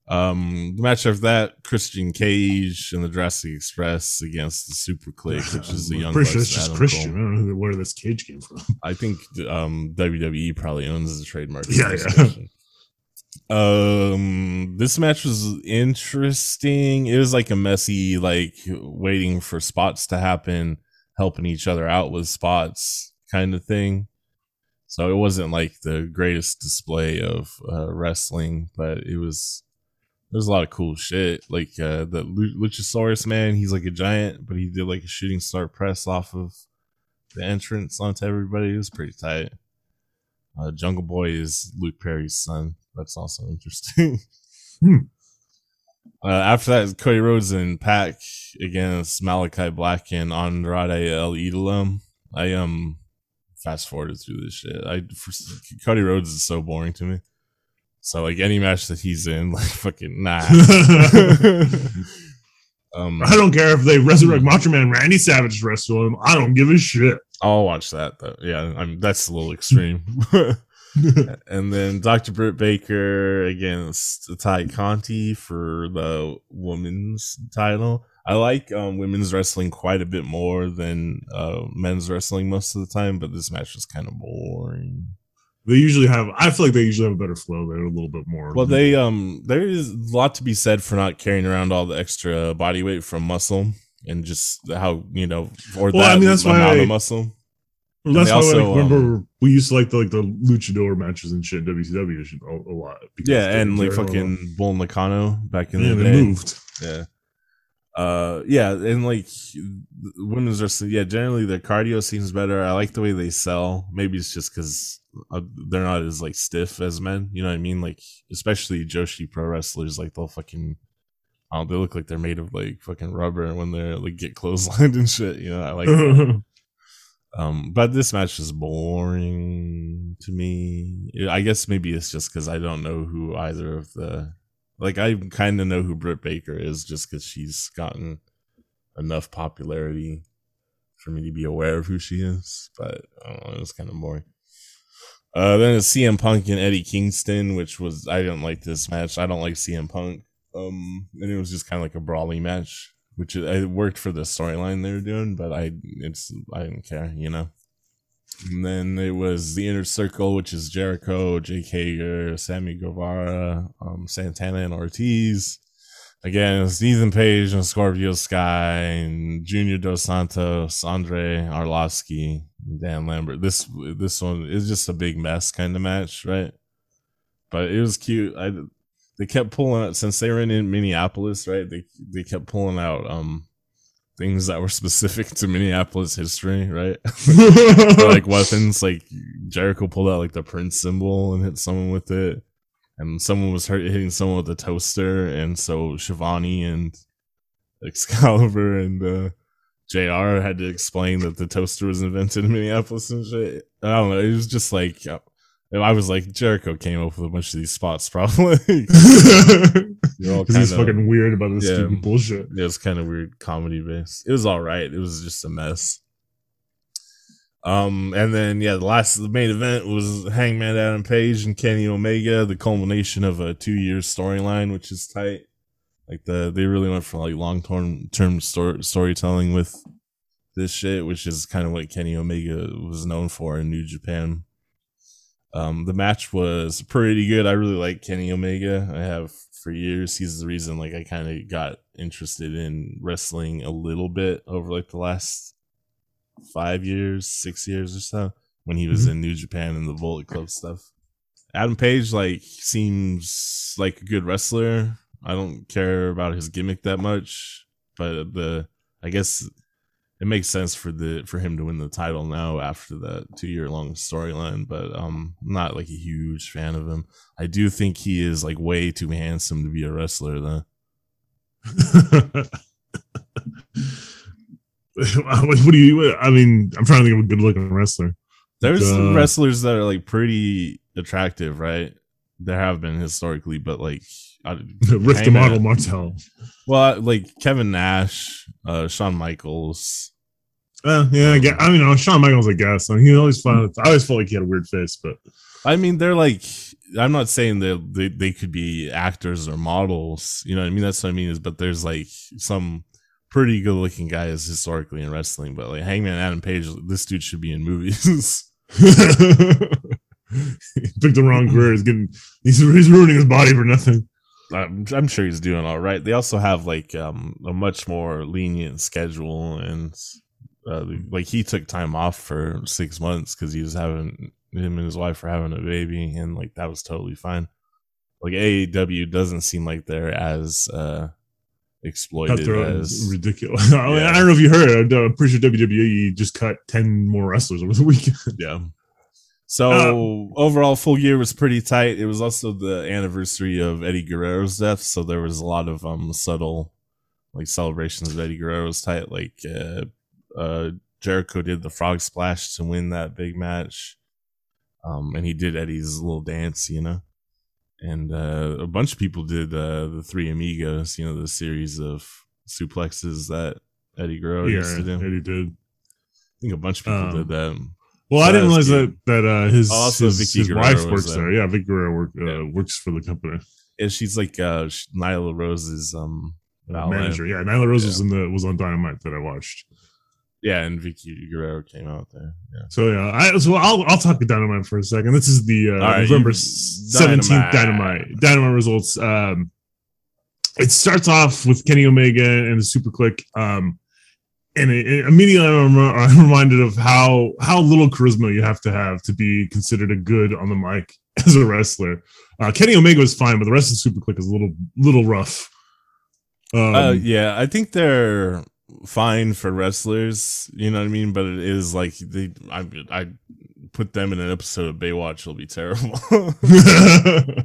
Um, the match after that, Christian Cage and the Jurassic Express against the Super Kliq, which is the young
pretty sure it's just
Adam
Christian.
Cole.
I don't know where this cage came from.
I think um, WWE probably owns the trademark.
Yeah, yeah.
Um, this match was interesting. It was like a messy, like waiting for spots to happen, helping each other out with spots kind of thing. So it wasn't like the greatest display of uh, wrestling, but it was. There's a lot of cool shit. Like uh, the Lu- Luchasaurus man, he's like a giant, but he did like a shooting star press off of the entrance onto everybody. It was pretty tight. Uh, Jungle Boy is Luke Perry's son. That's also interesting.
Hmm.
uh, after that, is Cody Rhodes and Pac against Malachi Black and Andrade El Idolo. I um fast forwarded through this shit. I for, Cody Rhodes is so boring to me. So like any match that he's in, like fucking nah. um,
I don't care if they resurrect Macho Man Randy Savage wrestle him. I don't give a shit.
I'll watch that though. Yeah, I mean that's a little extreme. and then Dr. Britt Baker against Tay Conti for the women's title. I like um, women's wrestling quite a bit more than uh, men's wrestling most of the time, but this match was kind of boring.
They usually have. I feel like they usually have a better flow. They're a little bit more.
Well, they um, there is a lot to be said for not carrying around all the extra body weight from muscle and just how you know, or
Well,
that
I mean, that's why
amount
I-
of muscle.
Well, that's why
I
like, remember
um,
we used to like the like the luchador matches and shit. WCW shit a, a lot.
Yeah, and like fucking Bull Nakano back in
yeah,
the day.
moved.
Yeah. Uh yeah, and like women's wrestling, yeah, generally their cardio seems better. I like the way they sell. Maybe it's just because uh, they're not as like stiff as men. You know what I mean? Like especially Joshi pro wrestlers, like they'll fucking. Oh, they look like they're made of like fucking rubber when they're like get clotheslined and shit. You know, I like. Um, but this match is boring to me. I guess maybe it's just because I don't know who either of the like. I kind of know who Britt Baker is just because she's gotten enough popularity for me to be aware of who she is. But I don't know, it was kind of boring. Uh, then it's CM Punk and Eddie Kingston, which was I didn't like this match. I don't like CM Punk. Um, and it was just kind of like a brawly match which it worked for the storyline they were doing, but I it's I didn't care, you know. And then it was the inner circle, which is Jericho, Jake Hager, Sammy Guevara, um, Santana, and Ortiz. Again, it's Ethan Page and Scorpio Sky and Junior Dos Santos, Andrei Arlovski, Dan Lambert. This this one is just a big mess kind of match, right? But it was cute. I they kept pulling out since they were in Minneapolis, right? They they kept pulling out um things that were specific to Minneapolis history, right? like weapons, like Jericho pulled out like the Prince symbol and hit someone with it, and someone was hurt hitting someone with a toaster, and so Schiavone and Excalibur and uh, Jr. had to explain that the toaster was invented in Minneapolis and shit. I don't know. It was just like I was like, Jericho came up with a bunch of these spots, probably.
Because he's fucking weird about this yeah, stupid bullshit.
Yeah, it's kind of weird comedy based. It was all right. It was just a mess. Um, and then yeah, the last the main event was Hangman Adam Page and Kenny Omega, the culmination of a two year storyline, which is tight. Like the they really went for like long term term story, storytelling with this shit, which is kind of what Kenny Omega was known for in New Japan. Um, the match was pretty good. I really like Kenny Omega. I have for years. He's the reason like I kind of got interested in wrestling a little bit over like the last five years, six years or so when he was mm-hmm. in New Japan and the Bullet Club stuff. Adam Page like seems like a good wrestler. I don't care about his gimmick that much, but the I guess it makes sense for the for him to win the title now after that two year long storyline. But um, I'm not like a huge fan of him. I do think he is like way too handsome to be a wrestler though.
what do you? I mean, I'm trying to think of a good looking wrestler.
There's uh, wrestlers that are like pretty attractive, right? There have been historically, but like
Rick the Model Martel.
Well, like Kevin Nash, uh, Shawn Michaels,
uh, yeah, I, get, I mean, know, Shawn Michaels, I guess. I mean, he always found. I always felt like he had a weird face, but
I mean, they're like. I'm not saying that they, they could be actors or models. You know what I mean? That's what I mean. Is but there's like some pretty good looking guys historically in wrestling, but like Hangman Adam Page, this dude should be in movies.
picked the wrong career. He's getting he's, he's ruining his body for nothing.
I'm, I'm sure he's doing all right. They also have like um, a much more lenient schedule and uh, like he took time off for six months because he was having him and his wife were having a baby, and like that was totally fine. Like AEW doesn't seem like they're as uh exploited as
ridiculous. Yeah. I don't know if you heard. I'm pretty sure WWE just cut ten more wrestlers over the weekend.
Yeah. So uh, overall, Full Gear was pretty tight. It was also the anniversary of Eddie Guerrero's death, so there was a lot of um subtle like celebrations of Eddie Guerrero's tight, like uh, uh, Jericho did the frog splash to win that big match. Um, and he did Eddie's little dance, you know. And uh, a bunch of people did uh, the three amigos, you know, the series of suplexes that Eddie Guerrero yeah, used to do.
Eddie did.
I think a bunch of people um, did that.
Well, so I didn't realize that that uh, his also his, his wife works there. there. Yeah, Vickie Guerrero work, uh, works for the company.
And she's like uh, Nyla Rose's um,
manager. Yeah, Nyla Rose yeah. was in the was on Dynamite that I watched.
Yeah, and Vickie Guerrero came out there. Yeah.
So yeah, I so I'll I'll talk to Dynamite for a second. This is the uh, right, November seventeenth Dynamite. Dynamite results. Um, it starts off with Kenny Omega and the Super Kliq. Um, and it, it immediately I'm, I'm reminded of how how little charisma you have to have to be considered a good on the mic as a wrestler. Uh, Kenny Omega is fine, but the rest of the Super Kliq is a little little rough.
Um, uh, yeah, I think they're fine for wrestlers, you know what I mean? But it is like they, I, I put them in an episode of Baywatch, it'll be terrible.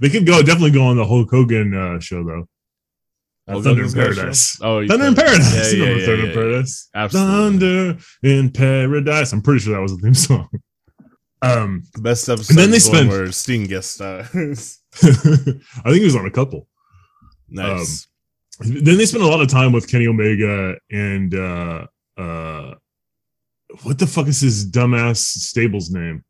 they could go definitely go on the Hulk Hogan uh, show though. Uh,
Oh,
Thunder in
Hogan's got a
Paradise.
Oh,
Thunder in. Paradise.
Yeah, yeah, yeah,
Thunder in Paradise.
Absolutely.
Thunder in Paradise. I'm pretty sure that was the theme song. Um,
Best episode.
And then they
is the one
spent-
where Sting guest stars.
I think he was on a couple.
nice.
Then they spent a lot of time with Kenny Omega and uh uh what the fuck is his dumbass stable's name?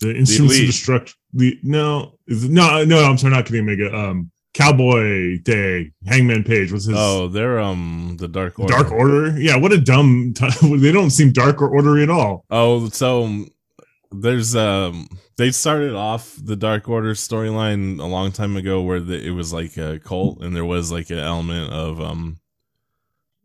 The Instruments of
Elite.
Destruction. The no, no, no, I'm sorry, not Kenny Omega. Um, Cowboy Day, Hangman Page. What's his
oh, they're um the Dark Order.
Dark Order? Yeah, what a dumb. T- they don't seem dark or ordery at all.
Oh, so there's um they started off the Dark Order storyline a long time ago where the, it was like a cult and there was like an element of um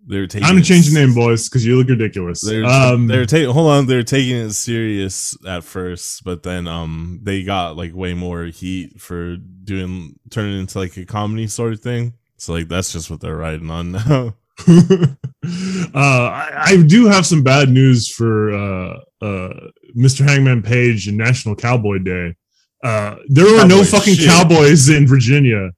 they were taking
I'm gonna change the name, boys, because you look ridiculous.
They're,
Um,
they're taking hold on, they're taking it serious at first, but then um they got like way more heat for doing turning into like a comedy sort of thing. So like that's just what they're riding on now.
uh, I, I do have some bad news for uh, uh, Mr. Hangman Page and National Cowboy Day. Uh, there were no fucking
shit.
cowboys in Virginia.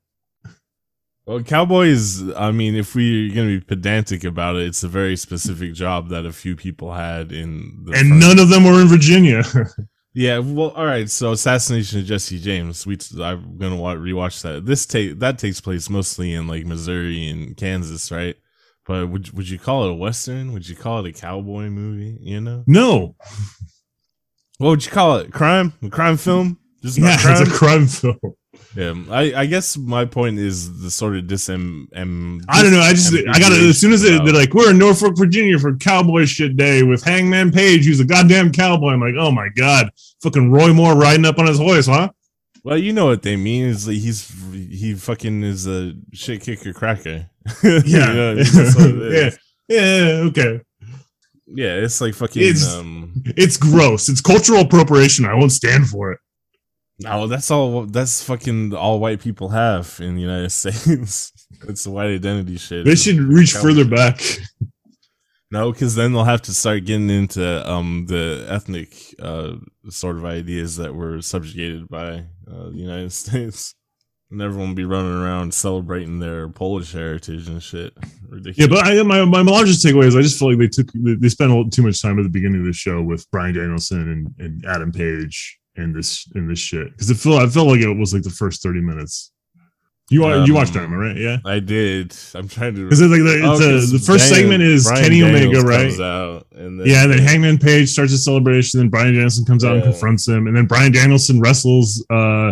Well, Cowboys, I mean, if we're going to be pedantic about it, it's a very specific job that a few people had in the
And none of them were in Virginia.
Yeah, well, all right. So, Assassination of Jesse James. We I'm gonna wa- rewatch that. This take that takes place mostly in like Missouri and Kansas, right? But would would you call it a western? Would you call it a cowboy movie? You know,
no.
What would you call it? Crime? A crime film? Just
Yeah,
crime?
it's a crime film.
yeah. I I guess my point is the sort of disem. em-
I don't know. I just, I got to, as soon as they,
uh,
they're like, we're in Norfolk, Virginia for Cowboy Shit Day with Hangman Page, who's a goddamn cowboy. I'm like, oh my God. Fucking Roy Moore riding up on his horse, huh?
Well, you know what they mean is like he's he fucking is a shit kicker cracker. You
Yeah.
know, that's what it
yeah. Yeah. Okay.
Yeah, it's like fucking.
It's-
um,
It's gross. It's cultural appropriation. I won't stand for it.
no, that's all. That's fucking all white people have in the United States. it's the white identity shit.
They should reach further back.
No, because then they'll have to start getting into um the ethnic uh sort of ideas that were subjugated by uh, the United States. And everyone be running around celebrating their Polish heritage and shit. Ridiculous.
Yeah, but I, my my largest takeaway is I just feel like they took they spent a little too much time at the beginning of the show with Bryan Danielson and, and Adam Page and this and this shit because it felt I felt like it was like the first thirty minutes. You wa- you watched
Um,
that, right? Yeah.
I did. I'm trying to.
It like the,
Oh,
it's the first
Daniel-
segment is
Bryan
Kenny
Daniels
Omega, right?
comes out, and then,
Yeah, and then Hangman Page starts a celebration. Then Bryan Danielson comes out and confronts him, and then Bryan Danielson wrestles uh,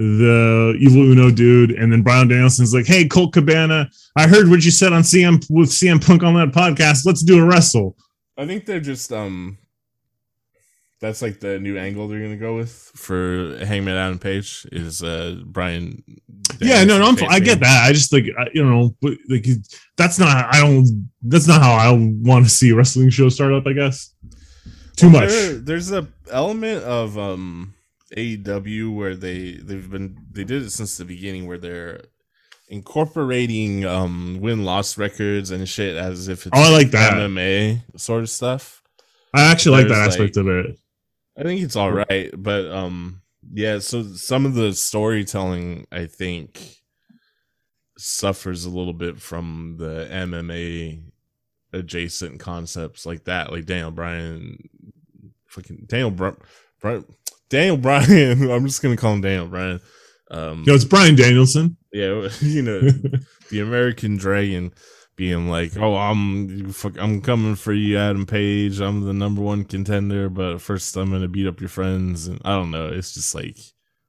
the Evil Uno dude, and then Bryan Danielson's like, "Hey, Colt Cabana, I heard what you said on CM with CM Punk on that podcast. Let's do a wrestle."
I think they're just um. That's like the new angle they're gonna go with for Hangman Adam Page is uh Brian.
yeah, no, no, I'm, I get that. I just like I, you know, but like that's not. I don't. That's not how I want to see a wrestling show start up. I guess too
Well,
much.
there- there's a element of um AEW where they they've been they did it since the beginning where they're incorporating um win loss records and shit as if it's
Oh, I like that.
MMA sort of stuff.
I actually like that aspect of it.
I think it's all right, but um, yeah. So some of the storytelling, I think, suffers a little bit from the MMA adjacent concepts like that, like Daniel Bryan, fucking Daniel Bryan, Bryan Daniel Bryan. I'm just gonna call him Daniel Bryan. Um,
know, it's Bryan Danielson.
yeah, you know, the American Dragon being like, "Oh, I'm I'm coming for you, Adam Page. I'm the number one contender, but first I'm gonna beat up your friends." And I don't know. It's just like,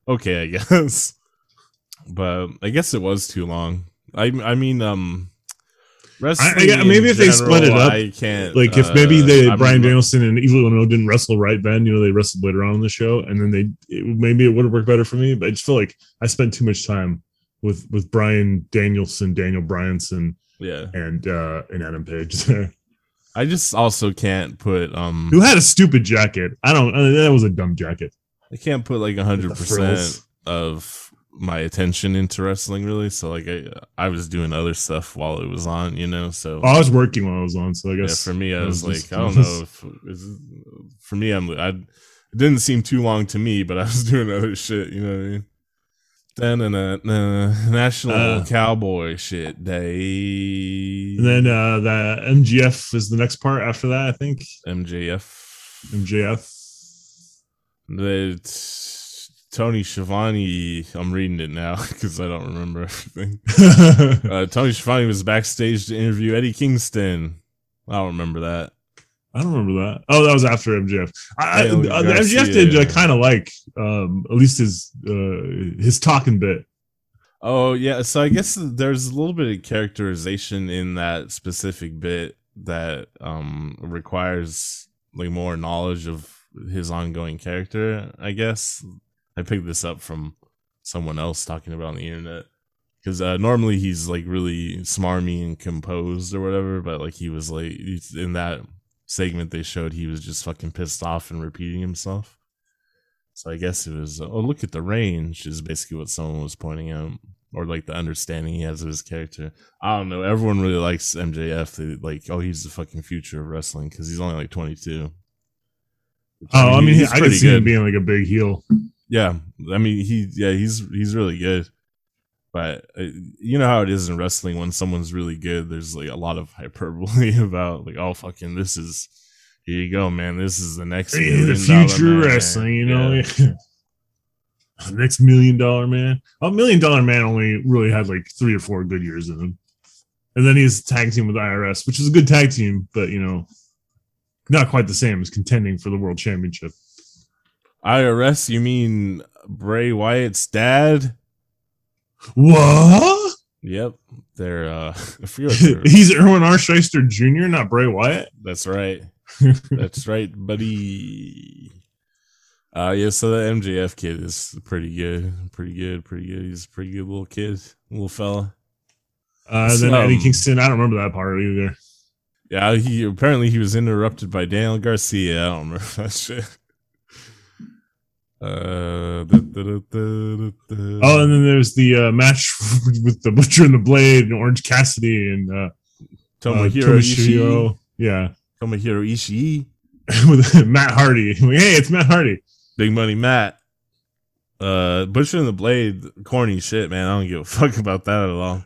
okay, I guess. But I guess it was too long. I I mean, um, wrestling.
I get- maybe
in
if they split it up,
I can't.
like if maybe
uh,
they
I'm-
Bryan Danielson and Evil Uno didn't wrestle right then, you know, they wrestled later on in the show, and then they it, maybe it would have worked better for me. But I just feel like I spent too much time with with Bryan Danielson, Daniel Bryanson,
Yeah,
and uh and Adam Page there,
I just also can't put um.
who had a stupid jacket. I don't. Uh, that was a dumb jacket.
I can't put like hundred percent of my attention into wrestling really. So like I I was doing other stuff while it was on, you know. So
I was working while I was on, so I
yeah,
guess
for me, I was,
was
like,
just-
I don't know. If, is, for me, I'm I. It didn't seem too long to me, but I was doing other shit. You know what I mean? Then and uh, National
Uh.
Cowboy shit day.
And then uh the MJF is the next part after that, I think.
MJF.
MJF.
The Tony Schiavone. I'm reading it now because I don't remember everything. Uh, Tony Schiavone was backstage to interview Eddie Kingston. I don't remember that.
I don't remember that. Oh, that was after MJF. I, I,
Yeah,
uh, the MJF did. I kind of like um at least his uh his talking bit.
Oh yeah, so I guess there's a little bit of characterization in that specific bit that um requires like more knowledge of his ongoing character, I guess. I picked this up from someone else talking about on the internet. Cuz uh, normally he's like really smarmy and composed or whatever, but like he was like in that segment they showed he was just fucking pissed off and repeating himself. So I guess it was oh look at the range is basically what someone was pointing out or like the understanding he has of his character. I don't know. Everyone really likes MJF. They like oh he's the fucking future of wrestling because he's only like 22.
Oh, I mean, I could
pretty
see him being like a big heel.
Yeah, I mean he yeah he's he's really good. But uh, you know how it is in wrestling when someone's really good. There's like a lot of hyperbole about like oh fucking this is here you go man this is the next
the future
man."
wrestling, you know.
Yeah.
Next million dollar man. A million dollar man only really had like three or four good years in him. And then he's tag team with IRS, which is a good tag team, but you know, not quite the same as contending for the world championship.
IRS you mean Bray Wyatt's dad?
What?
Yep, they're uh
He's Irwin R. Schyster Jr., not Bray Wyatt.
That's right. That's right, buddy. Uh yeah, so the MJF kid is pretty good. Pretty good, pretty good. He's a pretty good little kid, little fella.
Uh, then Eddie
Um,
Kingston, I don't remember that part either.
Yeah, he apparently he was interrupted by Daniel Garcia. I don't remember that shit. Uh, da, da, da.
Oh, and then there's the uh, match with the Butcher and the Blade and Orange Cassidy and uh,
Tomohiro
uh,
Ishii.
Yeah,
Tomohiro Ishii.
with Matt Hardy. Hey, it's Matt Hardy.
Big Money Matt. Uh, Butcher and the Blade, corny shit, man. I don't give a fuck about that at all.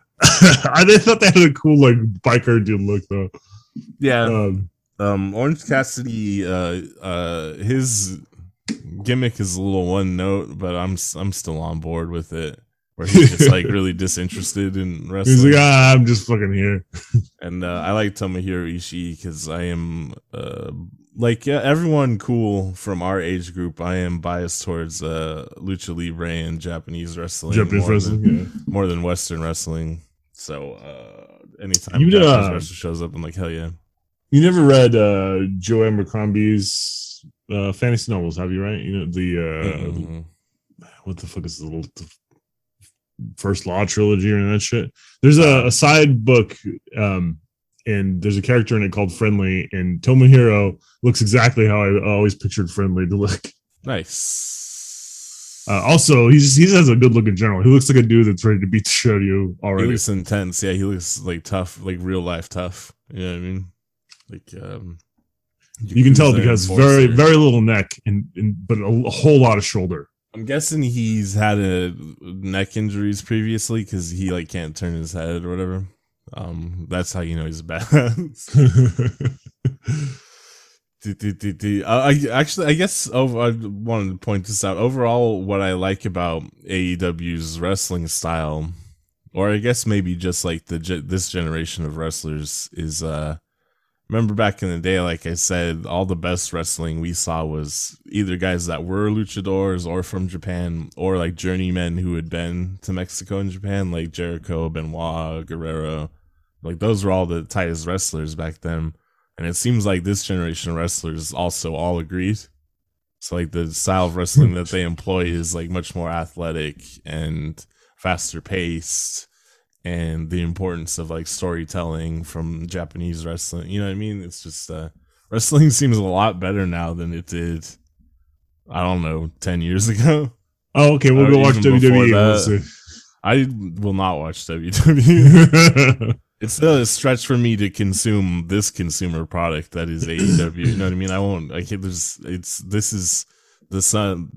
I they thought they had a cool like biker dude look though.
Yeah,
Um,
um, Orange Cassidy, uh, uh, his gimmick is a little one note, but I'm I'm still on board with it. Where he's just like really disinterested in wrestling.
he's like, ah, I'm just fucking here.
and uh, I like Tomohiro Ishii because I am uh, like yeah, everyone cool from our age group. I am biased towards uh, lucha libre and Japanese wrestling,
Japanese
more
wrestling.
than,
Yeah.
more than Western wrestling. So uh, anytime
You,
a Japanese
uh,
wrestler shows up, I'm like hell yeah.
You never read uh, Joe Abercrombie's uh, fantasy novels, have you? Right? You know the uh,
Mhm.
what the fuck is the little the first law trilogy or that shit there's a, a side book um and there's a character in it called friendly and tomohiro looks exactly how i always pictured friendly to look
Nice.
uh, also he's he has a good look in general he looks like a dude that's ready to beat the shit out of you
he
already
looks intense. Yeah, he looks like tough, like real life tough. You know what I mean? Like um,
you can tell because very very little neck and, and but a, a whole lot of shoulder
I'm guessing he's had a neck injuries previously because he like can't turn his head or whatever. Um, that's how you know he's bad. I actually, I guess, over, I wanted to point this out. Overall, what I like about AEW's wrestling style, or I guess maybe just like the this generation of wrestlers, is uh, remember back in the day, like I said, all the best wrestling we saw was either guys that were luchadors or from Japan, or like journeymen who had been to Mexico and Japan, like Jericho, Benoit, Guerrero. Like those were all the tightest wrestlers back then. And it seems like this generation of wrestlers also all agreed. So like the style of wrestling that they employ is like much more athletic and faster paced and the importance of like storytelling from Japanese wrestling. You know what I mean? It's just uh wrestling seems a lot better now than it did I don't know, 10 years ago.
Oh, okay. We'll go watch WWE.
That. I will not watch WWE. it's still a stretch for me to consume this consumer product that is AEW. You know what I mean? I won't. I can't. There's. It's. This is the son.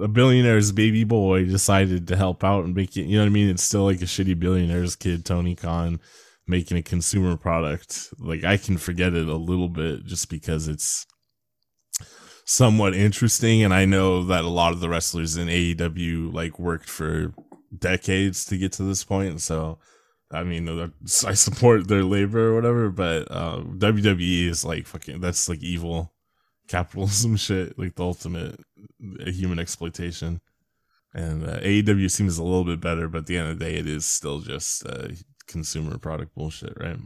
A billionaire's baby boy decided to help out and make it. You know what I mean? It's still like a shitty billionaire's kid, Tony Khan, making a consumer product. Like I can forget it a little bit just because it's somewhat interesting, and I know that a lot of the wrestlers in AEW like worked for decades to get to this point. So, I mean, I support their labor or whatever, but uh, WWE is like fucking. That's like evil capitalism shit, like the ultimate uh, human exploitation. And uh, AEW seems a little bit better, but at the end of the day, it is still just uh, consumer product bullshit, right?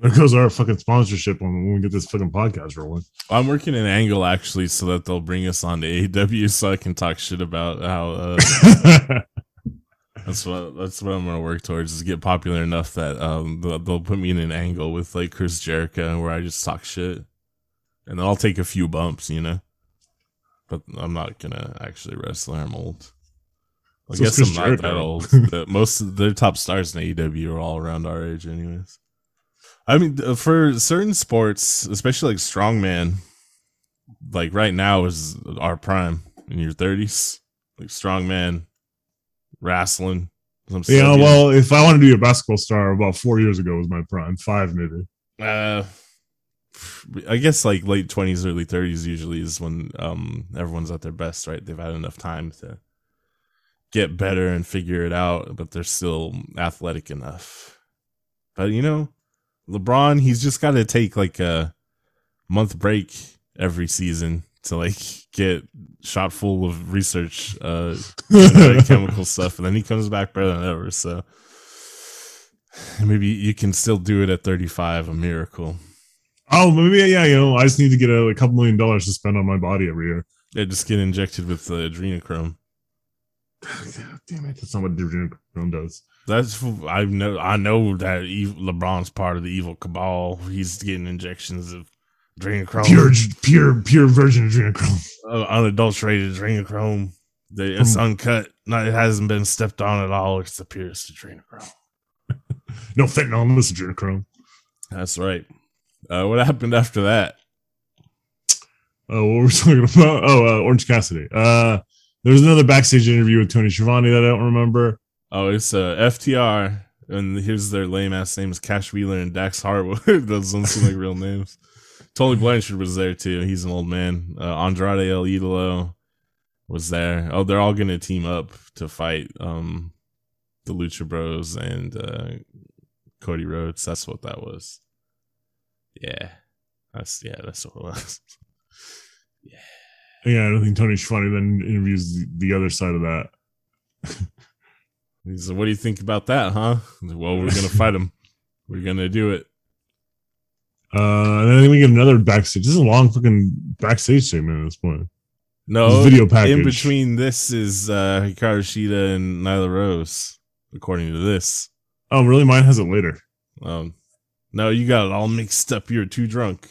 there goes our fucking sponsorship when, when we get this fucking podcast rolling.
I'm working an angle actually so that they'll bring us on to AEW so I can talk shit about how uh, That's what that's what I'm gonna work towards is get popular enough that um they'll, they'll put me in an angle with like Chris Jericho where I just talk shit, and then I'll take a few bumps, you know. But I'm not gonna actually wrestle. I'm old. I
So
guess I'm not that old. The- most of their top stars in AEW are all around our age, anyways. I mean, for certain sports, especially like strongman, like right now is our prime in your 30s, like strongman, wrestling.
yeah, well, if I wanted to be a basketball star, about four years ago was my prime. Five, maybe.
Uh, I guess like late twenties, early thirties usually is when um everyone's at their best, right? They've had enough time to get better and figure it out, but they're still athletic enough. But you know, LeBron, he's just got to take like a month break every season to like get shot full of research, uh, chemical stuff, and then he comes back better than ever. So maybe you can still do it at 35, a miracle.
Oh, maybe yeah. You know, I just need to get a, a couple million dollars to spend on my body every year.
Yeah, just get injected with uh, adrenochrome.
God damn it! That's not what adrenochrome does.
That's I know. I know that LeBron's part of the evil cabal. He's getting injections of adrenochrome,
Pure, pure, pure virgin adrenochrome.
uh, unadulterated adrenochrome. The, it's
From-
uncut. Not, it hasn't been stepped on at all. It's the purest adrenochrome.
No fentanyl in this adrenochrome.
That's right. Uh, what happened after that?
Oh, what were we talking about? Oh, uh, Orange Cassidy. Uh, there was another backstage interview with Tony Schiavone that I don't remember.
Oh, it's uh, FTR, and here's their lame ass names: Cash Wheeler and Dax Harwood. Those don't seem like real names. Tony Blanchard was there too. He's an old man. Uh, Andrade El Idolo was there. Oh, they're all gonna team up to fight um, the Lucha Bros and uh, Cody Rhodes. That's what that was. Yeah, that's yeah, that's what it was.
Yeah, I don't think Tony Schiavone then interviews the, the other side of that.
He said, "What do you think about that, huh?" Said, Well, we're gonna fight him. We're gonna do it.
Uh, and then I think we get another backstage. This is a long fucking backstage segment at this point.
No
This video package.
In between this is uh Hikaru Shida and Nyla Rose, according to this.
Oh, really? Mine has it later.
Um no, you got it all mixed up. You're too drunk.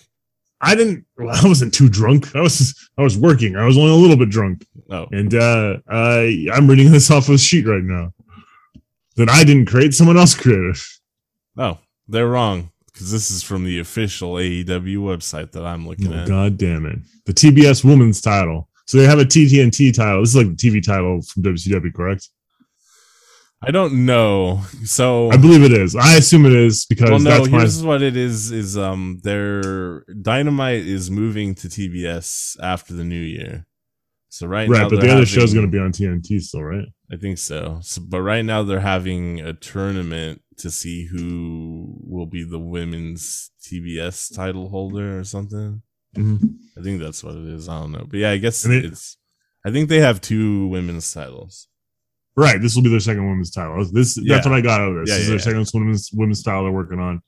I didn't. Well, I wasn't too drunk. I was. I was working. I was only a little bit drunk.
Oh,
And uh, I I'm reading this off of a sheet right now. That I didn't create. Someone else created.
oh, they're wrong because this is from the official AEW website that I'm looking
Oh,
at.
God damn it! The TBS Women's title. So they have a TTNT title. This is like the TV title from WCW, correct?
I don't know. So
I believe it is. I assume it is because
well, no.
that's my.
Here's what it is: is um, their Dynamite is moving to TBS after the new year. So right, now
Right, but the other show's
having-
going to be on TNT still, right?
I think so. so. But right now they're having a tournament to see who will be the women's TBS title holder or something.
Mm-hmm.
I think that's what it is. I don't know. But yeah, I guess it's I think they have two women's titles.
Right. This will be their second women's title. This
Yeah.
that's what I got out of this.
Yeah,
this is
yeah,
their second women's women's title they're working on.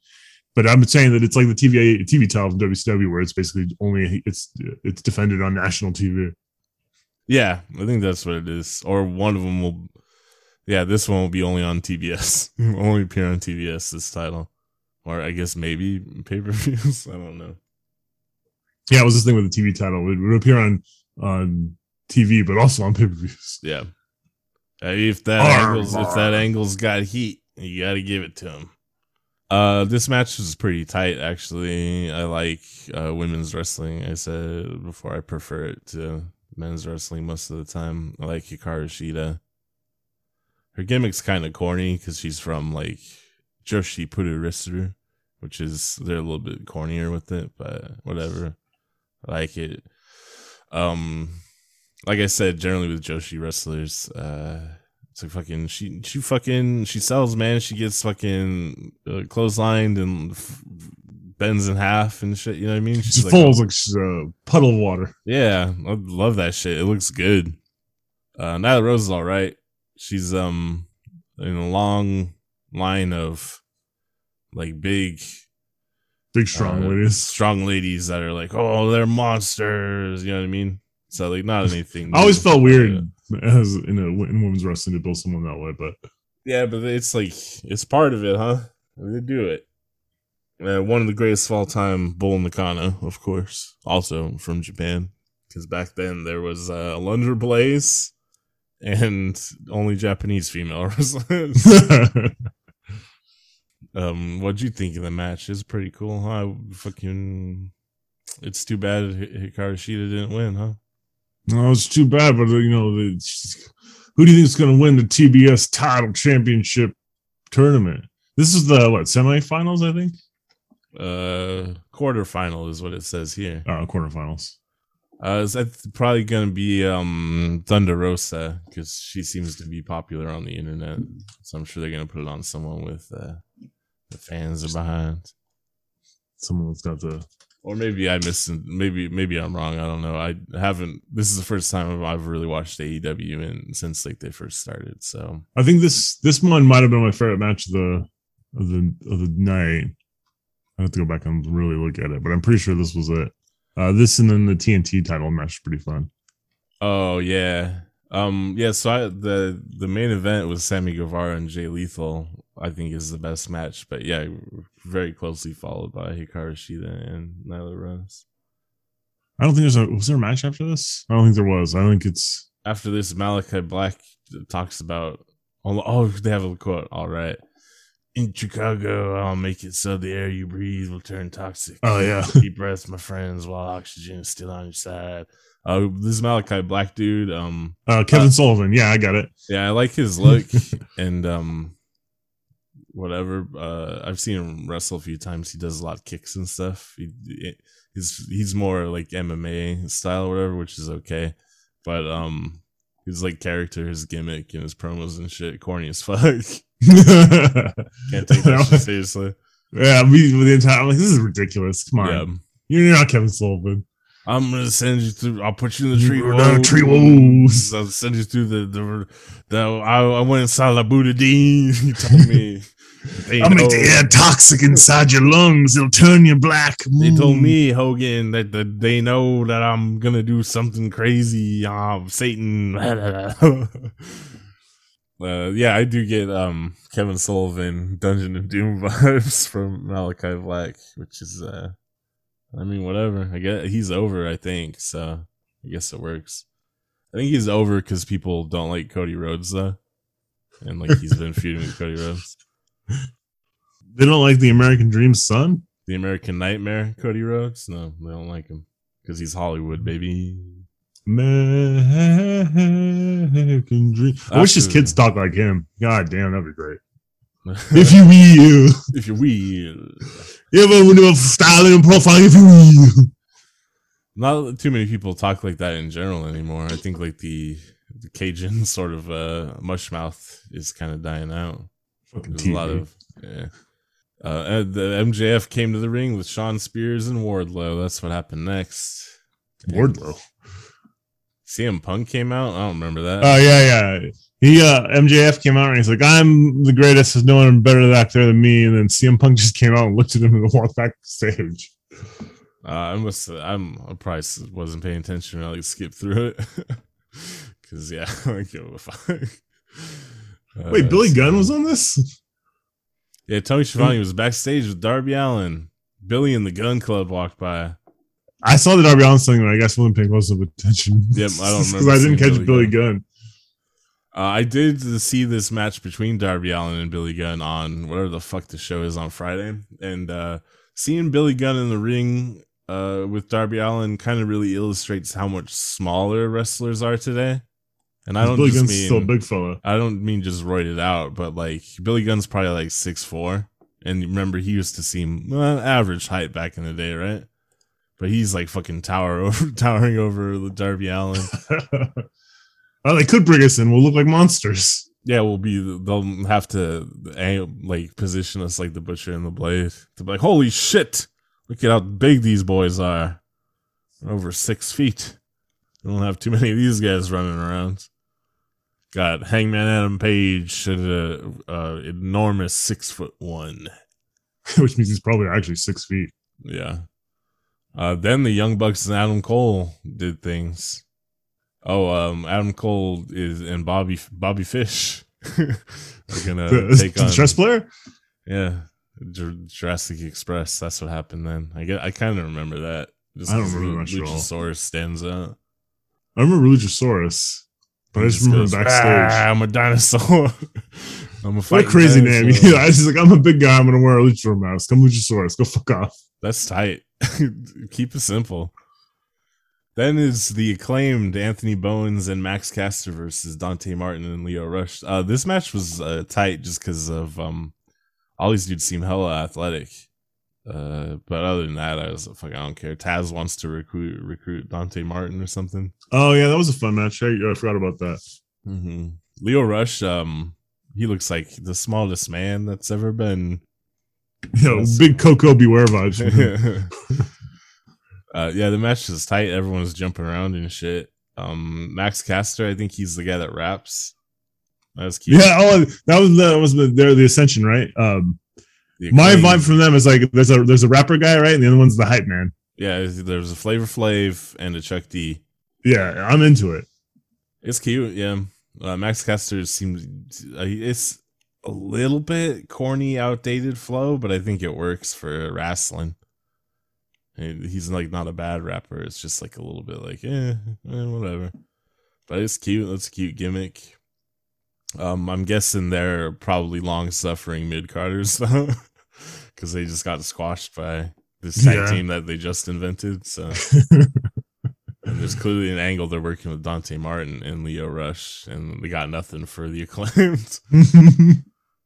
But I'm saying that it's like the TV TV title from WCW, where it's basically only it's it's defended on national TV.
Yeah, I think that's what it is. Or one of them will Yeah, this one will be only on TBS. only appear on TBS this title. Or I guess maybe pay-per-views. I don't know.
Yeah, it was this thing with the TV title. It would appear on on TV, but also on pay per views.
Yeah. Uh, If that
Arr,
angles, if that angle's got heat, you got to give it to him. Uh, this match was pretty tight. Actually, I like uh, women's wrestling. I said before I prefer it to men's wrestling most of the time. I like Hikaru Shida. Her gimmick's kind of corny because she's from like Joshi Puroresu, which is they're a little bit cornier with it, but whatever. I like it. Um, like I said, generally with Joshi wrestlers, uh, it's like fucking she she fucking she sells man. She gets fucking uh, clotheslined and f- bends in half and shit. You know what I mean?
She falls like she's a puddle of water.
yeah, I love that shit. It looks good. Uh, Nyla Rose is all right. She's um in a long line of like big
Big strong
uh,
ladies.
strong ladies that are like, oh, they're monsters. You know what I mean? So like, not anything.
I always felt weird as in a in women's wrestling to build someone that way, but
Yeah, but it's like it's part of it, huh? They do it. Uh, one of the greatest of all time, Bull Nakano, of course, also from Japan, because back then there was uh, Alundra Blayze and only Japanese female wrestlers. um, what'd you think of the match? It's pretty cool, huh? Fucking, it's too bad Hi- Hikaru Shida didn't win, huh?
No, it's too bad. But you know, the, who do you think is going to win the TBS title championship tournament? This is the what semifinals, I think.
Uh, quarterfinal is what it says here.
Uh, quarterfinals.
Uh, is that probably gonna be um Thunder Rosa because she seems to be popular on the internet. So I'm sure they're gonna put it on someone with uh, the fans are behind.
Someone that's got the
Or maybe I missed. Maybe maybe I'm wrong. I don't know. I haven't. This is the first time I've really watched AEW in, since like they first started. So
I think this this one might have been my favorite match of the of the of the night. I have to go back and really look at it, but I'm pretty sure this was it. Uh, this and then the TNT title match is pretty fun.
Oh yeah. Um yeah, so I, the the main event was Sammy Guevara and Jay Lethal, I think is the best match. But yeah, very closely followed by Hikaru Shida and Nyla Rose.
I don't think there's a was there a match after this? I don't think there was. I think it's
After this, Malachi Black talks about oh, oh they have a quote, all right. In Chicago, I'll make it so the air you breathe will turn toxic.
oh yeah.
Deep breaths, my friends, while oxygen is still on your side. Uh, this Malachi Black dude, um,
Uh, Kevin Sullivan. Yeah, I got it.
Yeah, I like his look and um whatever. Uh I've seen him wrestle a few times. He does a lot of kicks and stuff. He, he's he's more like MMA style or whatever, which is okay. But um his like character, his gimmick and his promos and shit, corny as fuck. Can't take that shit seriously.
Yeah, me the entire. Like, this is ridiculous. Come on,
Yeah.
you're not Kevin Sullivan.
I'm gonna send you through. I'll put you in the tree.
You're down tree woes.
I'll send you through the the. the I, I went inside La Buddha Dean. He told me. They
I'll make the
know-
air toxic inside your lungs. It'll turn you black.
They told
Mm.
me Hogan that, that they know that I'm gonna do something crazy. Um, Satan. uh, yeah, I do get um Kevin Sullivan Dungeon of Doom vibes from Malachi Black, which is uh, I mean whatever. I guess he's over. I think so. I guess it works. I think he's over because people don't like Cody Rhodes though, and like he's been feuding with Cody Rhodes.
They don't like the American Dream son.
The American Nightmare, Cody Rhodes. No, they don't like him because he's Hollywood, baby.
American Dream. I wish his kids talk like him. God damn, that'd be great.
if
you will,
if
if I would have styling and profile, if you will.
not too many people talk like that in general anymore. I think like the the Cajun sort of uh, mush mouth is kind of dying out.
Fucking
There's a lot of yeah. Uh, the MJF came to the ring with Shawn Spears and Wardlow. That's what happened next.
Wardlow.
CM Punk came out. I don't remember that.
Oh yeah, yeah. He uh MJF came out and he's like, "I'm the greatest. There's no one better back there than me." And then CM Punk just came out and looked at him and walked back stage.
Uh, I must. I'm. I probably wasn't paying attention. I like skipped through it because yeah, I don't give a fuck.
Wait,
Uh,
Billy
so-
Gunn was on this?
Yeah, Tony Schiavone was backstage with Darby Allin. Billy and the Gunn Club walked by.
I saw the Darby Allin thing, but I guess wasn't paying close attention.
Yep, I don't
because I didn't catch
Billy
Billy Gunn.
Uh, I did see this match between Darby Allin and Billy Gunn on whatever the fuck the show is on Friday, and uh, seeing Billy Gunn in the ring uh, with Darby Allin kind of really illustrates how much smaller wrestlers are today. And I don't
Billy
just
Gunn's
mean
still a big fella.
I don't mean just roided out, but like Billy Gunn's probably like six four, and remember he used to seem well, average height back in the day, right? But he's like fucking tower over, towering over Darby Allin.
well, they could bring us in. We'll look like monsters.
Yeah, we'll be. They'll have to like position us like the butcher and the blade to be like, holy shit! Look at how big these boys are. Over six feet. We don't have too many of these guys running around. Got Hangman Adam Page at a, a enormous six foot one.
Which means he's probably actually six feet.
Yeah. Uh, then the Young Bucks and Adam Cole did things. Oh, um, Adam Cole is and Bobby Bobby Fish are gonna
The,
take on
chess player?
Yeah, Jur- Jurassic Express. That's what happened then. I get. I kind of remember that. Just
I don't remember
Lu-
much at all.
Luchasaurus stands out.
I remember Luchasaurus, but I just remember
goes,
backstage.
"Ah, I'm a dinosaur. I'm a
What a
fighting
crazy name.
dinosaur."
Yeah, he's like, I'm a big guy. I'm going to wear a Luchasaurus mask. I'm Luchasaurus. Go fuck off.
That's tight. Keep it simple. Then is the acclaimed Anthony Bowens and Max Caster versus Dante Martin and Leo Rush. Uh, this match was uh, tight just because of um, all these dudes seem hella athletic. Uh, but other than that, I was like, I don't care. Taz wants to recruit recruit Dante Martin or something.
Oh, yeah, that was a fun match. I, I forgot about that.
hmm Leo Rush, um, he looks like the smallest man that's ever been.
Know,
That's-
big Koko B. Ware vibes.
uh, yeah, the match is tight. Everyone's jumping around and shit. Um, Max Caster, I think he's the guy that raps. That's cute.
yeah, oh, that was the, that was the, they're the Ascension, right? Um, my vibe from them is like there's a there's a rapper guy, right? And the other one's the hype man.
yeah, there's a Flavor Flav and a Chuck D.
Yeah, I'm into it.
It's cute, yeah. Uh, Max Caster seems uh, it's a little bit corny, outdated flow, but I think it works for wrestling. And He's like not a bad rapper. It's just like a little bit like eh, eh whatever. But it's cute. That's a cute gimmick. Um, I'm guessing they're probably long suffering mid carders though, because they just got squashed by this tag
Yeah.
team that they just invented. So and there's clearly an angle they're working with Dante Martin and Leo Rush, and they got nothing for the acclaimed.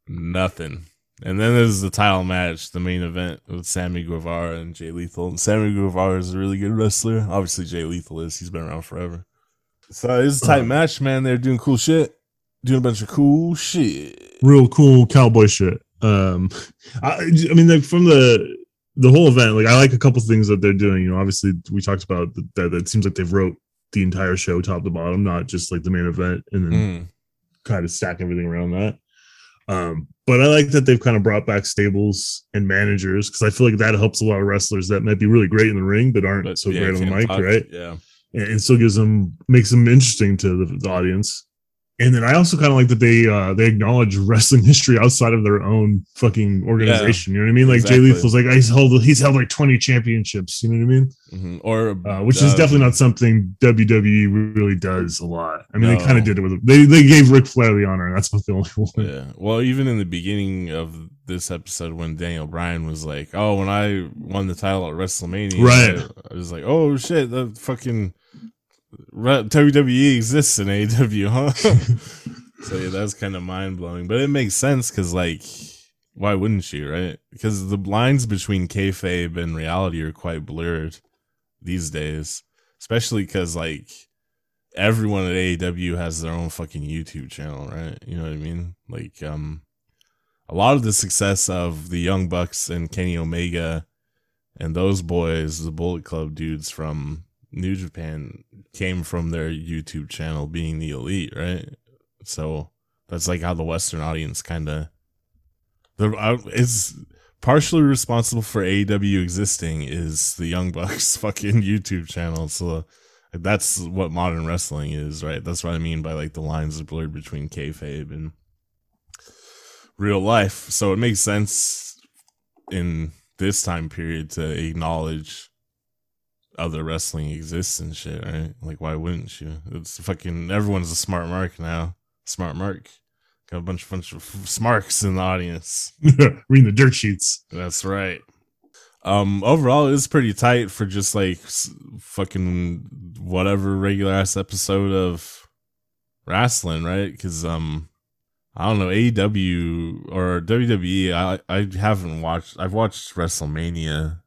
nothing. And then there's the title match, the main event with Sammy Guevara and Jay Lethal. And Sammy Guevara is a really good wrestler. Obviously, Jay Lethal is. He's been around forever. So it's a tight
Uh.
match, man. They're doing cool shit. Doing a bunch of cool shit.
Real cool cowboy shit. Um, I, I mean, like from the the whole event, like I like a couple things that they're doing. You know, obviously we talked about that. that it seems like they've wrote the entire show top to bottom, not just like the main event, and then
Mm.
kind of stack everything around that. Um, but I like that they've kind of brought back stables and managers because I feel like that helps a lot of wrestlers that might be really great in the ring but aren't
But,
so
yeah,
great on the mic,
talk.
right?
Yeah.
And it still gives them makes them interesting to the, the audience. And then I also kind of like that they uh they acknowledge wrestling history outside of their own fucking organization. You know what I mean? Like
exactly.
Jay Lethal's like he's held he's held like 20 championships, you know what I mean?
Mhm. Or
uh, which is
uh,
definitely not something WWE really does a lot. I mean, they kind of did it with they they gave Ric Flair the honor, and that's about the only one.
Yeah. Well, even in the beginning of this episode, when Daniel Bryan was like, "Oh, when I won the title at WrestleMania,
Right.
I, was like, oh shit, the fucking WWE exists in AEW, huh?" so yeah, that's kind of mind blowing, but it makes sense because like, why wouldn't she, right? Because the lines between kayfabe and reality are quite blurred these days, especially because like everyone at AEW has their own fucking YouTube channel, right? You know what I mean? Like, um, a lot of the success of the Young Bucks and Kenny Omega and those boys, the Bullet Club dudes from New Japan, came from their YouTube channel being the elite, right? So that's like how the Western audience kind of the is partially responsible for AEW existing is the Young Bucks fucking YouTube channel. So that's what modern wrestling is, right? That's what I mean by like the lines are blurred between kayfabe and real life. So it makes sense in this time period to acknowledge other wrestling exists and shit, right? Like, why wouldn't you? It's fucking everyone's a smart mark now. Smart mark. Got a bunch of bunch of smarks in the audience.
Reading the dirt sheets.
That's right. Um, overall, it was pretty tight for just like s- fucking whatever regular ass episode of wrestling, right? Because um, I don't know AEW or WWE. I I haven't watched. I've watched WrestleMania,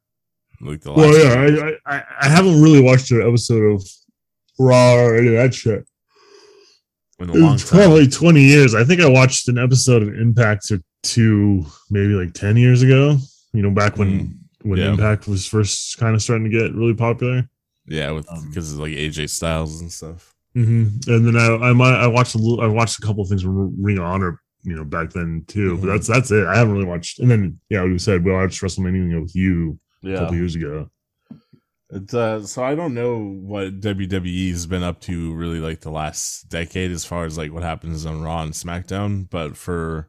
like the.
Well, yeah, I, I I haven't really watched an episode of Raw or any of that shit.
in a long
It's
time.
probably 20 years. I think I watched an episode of Impact or two, maybe like 10 years ago. You know, back when when
Mm, yeah.
Impact was first kind of starting to get really popular.
Yeah, with
Um,
because of like AJ Styles and stuff.
Mm-hmm. And then I I, might, I watched a little. I watched a couple of things from Ring of Honor, you know, back then too.
Mhm.
But that's that's it. I haven't really watched. And then yeah, like we said we watched WrestleMania with you a
Yeah.
couple years ago.
It's, uh, so I don't know what WWE's been up to really like the last decade as far as like what happens on Raw and SmackDown, but for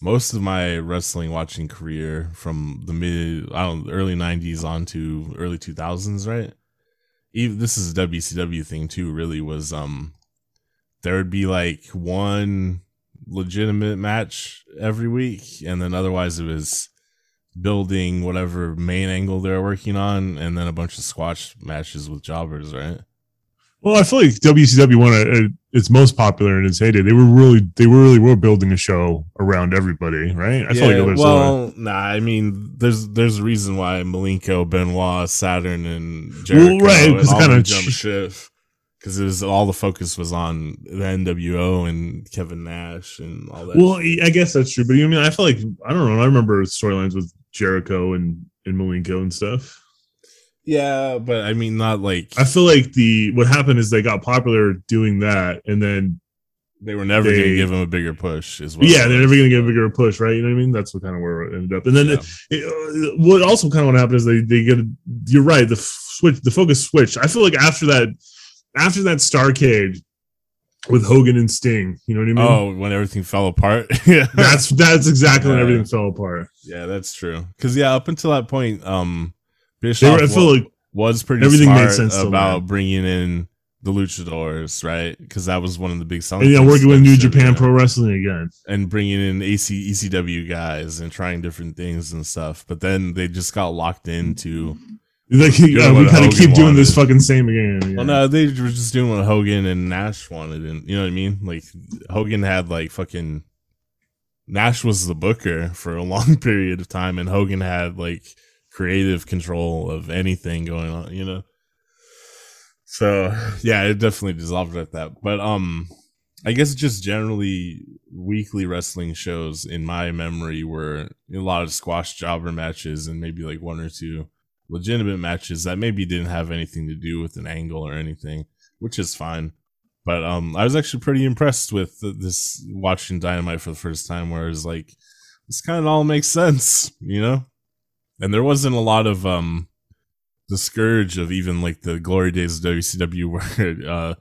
most of my wrestling watching career from the mid I don't early 90s on to early 2000s, right? Even this is a WCW thing too, really was um there would be like one legitimate match every week and then otherwise it was building whatever main angle they're working on, and then a bunch of squash matches with jobbers, right?
Well, I feel like WCW one uh, its most popular in its heyday. They were really they were really were building a show around everybody, right? I feel like it was. uh,
well, nah. I mean, there's there's a reason why Malenko, Benoit, Saturn, and Jericho,
right,
and
'cause
all
kinda
them jump
ch-
ship because it was all the focus was on the NWO and Kevin Nash and all that.
well, I guess that's true. But you know, I mean, I feel like I don't know. I remember storylines with Jericho and and Malenko and stuff.
yeah, but I mean, not like
I feel like the what happened is they got popular doing that, and then
they were never gonna give him a bigger push. Is what
yeah, they're never gonna get a bigger push, right? You know what I mean? That's what kind of where it ended up. And then
Yeah.
it, uh, what also kind of what happened is they they get you're right the switch the focus switch. I feel like after that after that Starcade with Hogan and Sting, you know what I mean?
Oh, when everything fell apart. yeah,
That's that's exactly when everything fell apart.
Yeah, that's true. Because yeah, up until that point, um, Bischoff
were, I feel
wa-
like
was pretty
everything made
smart
sense
about bringing in the luchadors, right? Because that was one of the big selling.
and, yeah, working with New Japan
yeah.
Pro Wrestling again.
and bringing in AC ECW guys and trying different things and stuff. But then they just got locked into.
Like,
Doing
uh, we kind of keep doing this
wanted.
fucking same again. Yeah.
Well, no, they were just doing what Hogan and Nash wanted, and you know what I mean. Like Hogan had like fucking Nash was the booker for a long period of time, and Hogan had like creative control of anything going on, you know. So yeah, it definitely dissolved at that. But um, I guess just generally weekly wrestling shows in my memory were a lot of squash jobber matches and maybe like one or two legitimate matches that maybe didn't have anything to do with an angle or anything, which is fine. But um, I was actually pretty impressed with this watching Dynamite for the first time, where it's like this kind of all makes sense, you know. And there wasn't a lot of um, the scourge of even like the glory days of WCW, where uh,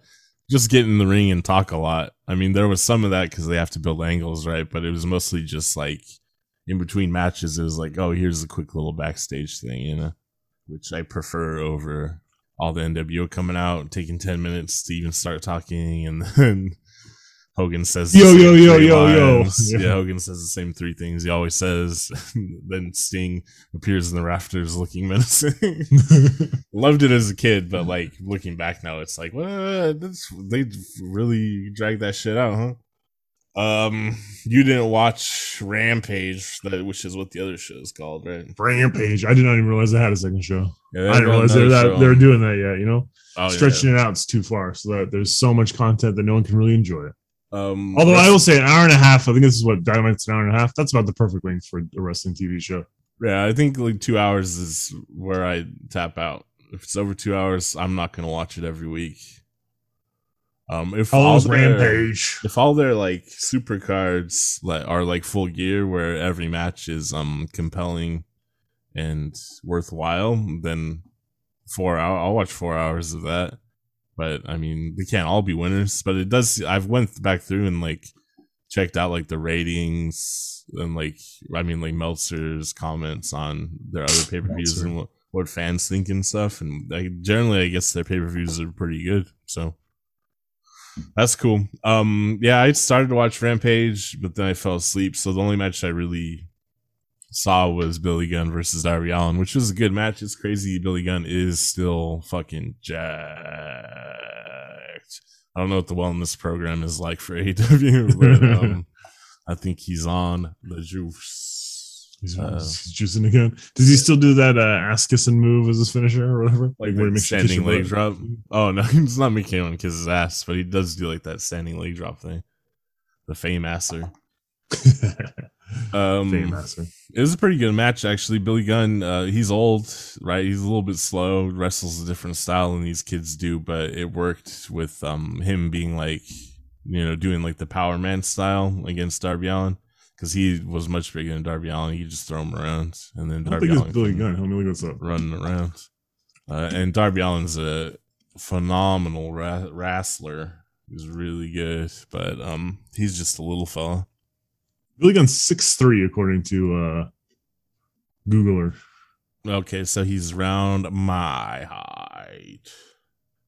just get in the ring and talk a lot. I mean, there was some of that because they have to build angles, right? But it was mostly just like in between matches, it was like, oh, here's a quick little backstage thing, you know, which I prefer over all the NWO coming out, taking 10 minutes to even start talking. And then Hogan says,
Yo, yo, yo, yo, yo. Yeah.
Hogan says the same three things he always says. then Sting appears in the rafters looking menacing. Loved it as a kid, but like looking back now, it's like, what? That's, they really dragged that shit out, huh? Um, you didn't watch Rampage, that which is what the other show is called, right?
Rampage. I did not even realize they had a second show.
Yeah,
I didn't realize they were that they were doing that yet. You know,
oh,
stretching it out is too far, so that there's so much content that no one can really enjoy it.
Um,
Although I will say, an hour and a half. I think this is what Dynamite's an hour and a half. That's about the perfect length for a wrestling TV show.
yeah, I think like two hours is where I tap out. If it's over two hours, I'm not gonna watch it every week. Um, if
How
all their-
Rampage?
if all their like super cards like are like full gear where every match is um compelling and worthwhile then four hour i'll watch four hours of that but i mean they can't all be winners but it does i've went back through and like checked out like the ratings and like i mean like meltzer's comments on their other pay-per-views and what, what fans think and stuff. And like, generally, I guess their pay per views are pretty good. So that's cool. Um, yeah, I started to watch Rampage, but then I fell asleep. So the only match I really saw was Billy Gunn versus Darby Allin, which was a good match. It's crazy. Billy Gunn is still fucking jacked. I don't know what the wellness program is like for AW, but um, I think he's on the juice.
He's,
Uh,
he's juicing again. Does he still do that uh, ass kissing move as his finisher or whatever?
Like
where he makes
standing leg drop. Oh no, he's not anyone kiss his ass, but he does do like that standing leg drop thing. The Fameasser. Um,
Fame master.
it was a pretty good match actually. Billy Gunn, uh, he's old, right? He's a little bit slow, wrestles a different style than these kids do, but it worked with um him being like, you know, doing like the Power Man style against Darby Allin. Because he was much bigger than Darby Allin, he just throw him around, and then
I
Darby
think
Allen
Billy Gunn. Let me look what's up.
running around. Uh, and Darby Allin's a phenomenal ra- wrestler. He's really good, but um, he's just a little fella.
Billy Gunn's six three according to uh, Googler.
Okay, so he's round my height.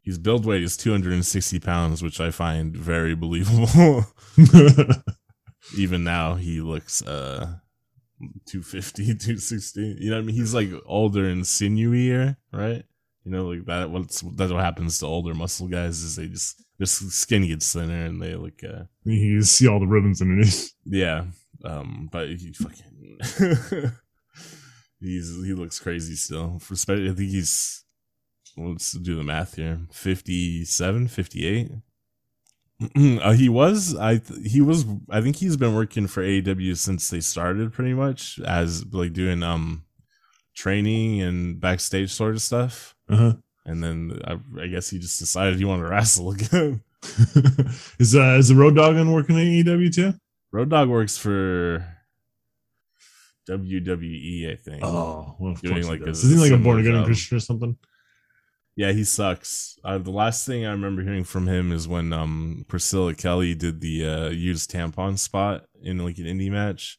His build weight is 260 pounds, which I find very believable. Even now, he looks uh 250, 260. You know what I mean? He's like older and sinewier, right? You know, like that. What's that's what happens to older muscle guys is they just their skin gets thinner and they look uh
you see all the ribbons underneath.
yeah. Um, but he fucking he's he looks crazy still. For I think he's let's do the math here. 57, 58. uh, he was I th- he was I think he's been working for AEW since they started pretty much as like doing um training and backstage sort of stuff.
Uh-huh.
And then I, I guess he just decided he wanted to wrestle again.
is uh, is the Road Dog on working at AEW too?
Road Dog works for WWE, I think.
Oh, well, of
Doing like a
he like a born again. Christian or something?
Yeah, he sucks. Uh, the last thing I remember hearing from him is when um Priscilla Kelly did the uh used tampon spot in like an indie match,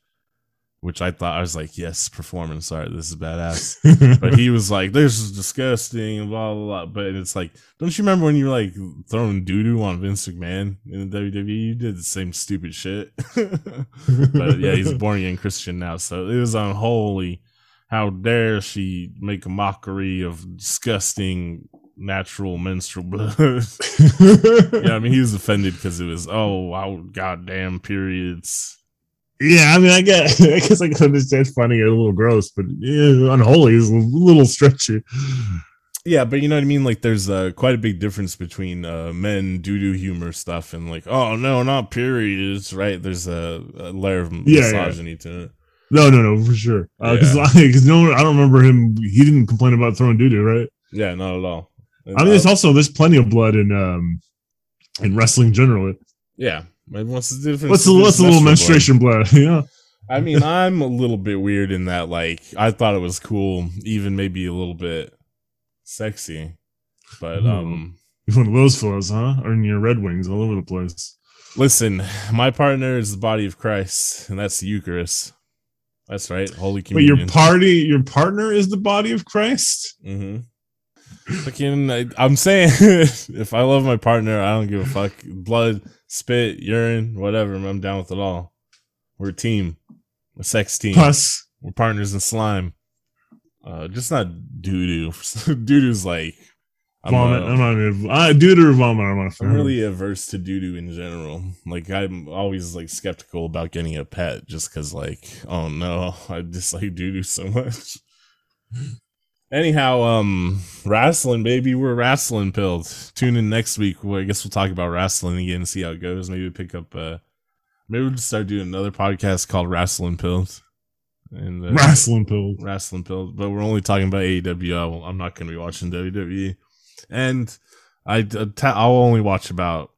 which I thought I was like, yes, performance art. This is badass. but he was like, "This is disgusting," blah blah blah. But it's like, don't you remember when you were like throwing doo doo on Vince McMahon in the WWE? You did the same stupid shit. but yeah, he's born again Christian now, so it was unholy. How dare she make a mockery of disgusting natural menstrual blood? yeah, I mean, he was offended because it was oh wow, goddamn periods.
Yeah, I mean, I guess I guess I can understand finding it a little gross, but yeah, unholy is a little stretchy.
Yeah, but you know what I mean. Like, there's uh, quite a big difference between uh, men doo doo humor stuff and like, oh no, not periods, right? There's a, a layer of
Yeah, yeah.
misogyny to it.
No, no, no, for sure. Because
Yeah.
because no, I don't remember him. He didn't complain about throwing doo doo, right?
Yeah, not at all. And,
I mean, it's
uh,
also there's plenty of blood in um in wrestling generally.
yeah. What's the difference?
What's the what's a little
menstrual blood.
menstruation blood? Yeah,
I mean, I'm a little bit weird in that, like, I thought it was cool, even maybe a little bit sexy, but um.
you're one of those fellas, huh? Or in your Red Wings all over the place.
Listen, my partner is the body of Christ, and that's the Eucharist. That's right, Holy communion.
But your party, your partner is the body of Christ.
Mm-hmm. Fucking, I, I'm saying, if I love my partner, I don't give a fuck. Blood, spit, urine, whatever. I'm down with it all. We're a team, a sex team.
Plus,
We're partners in slime. Uh, just not doo doo. doo doo's like I'm,
vomit. I'm not. I or vomit. I'm not.
I'm really averse to doo doo in general. Like I'm always like skeptical about getting a pet just because like oh no I dislike doo doo so much. Anyhow, um, wrestling baby, we're wrestling pilled. Tune in next week. Well, I guess we'll talk about wrestling again and see how it goes. Maybe pick up. Uh, maybe we'll just start doing another podcast called Wrestling Pilled. And uh,
wrestling pill.
wrestling pills, but we're only talking about AEW. I am not going to be watching WWE, and I I'll only watch about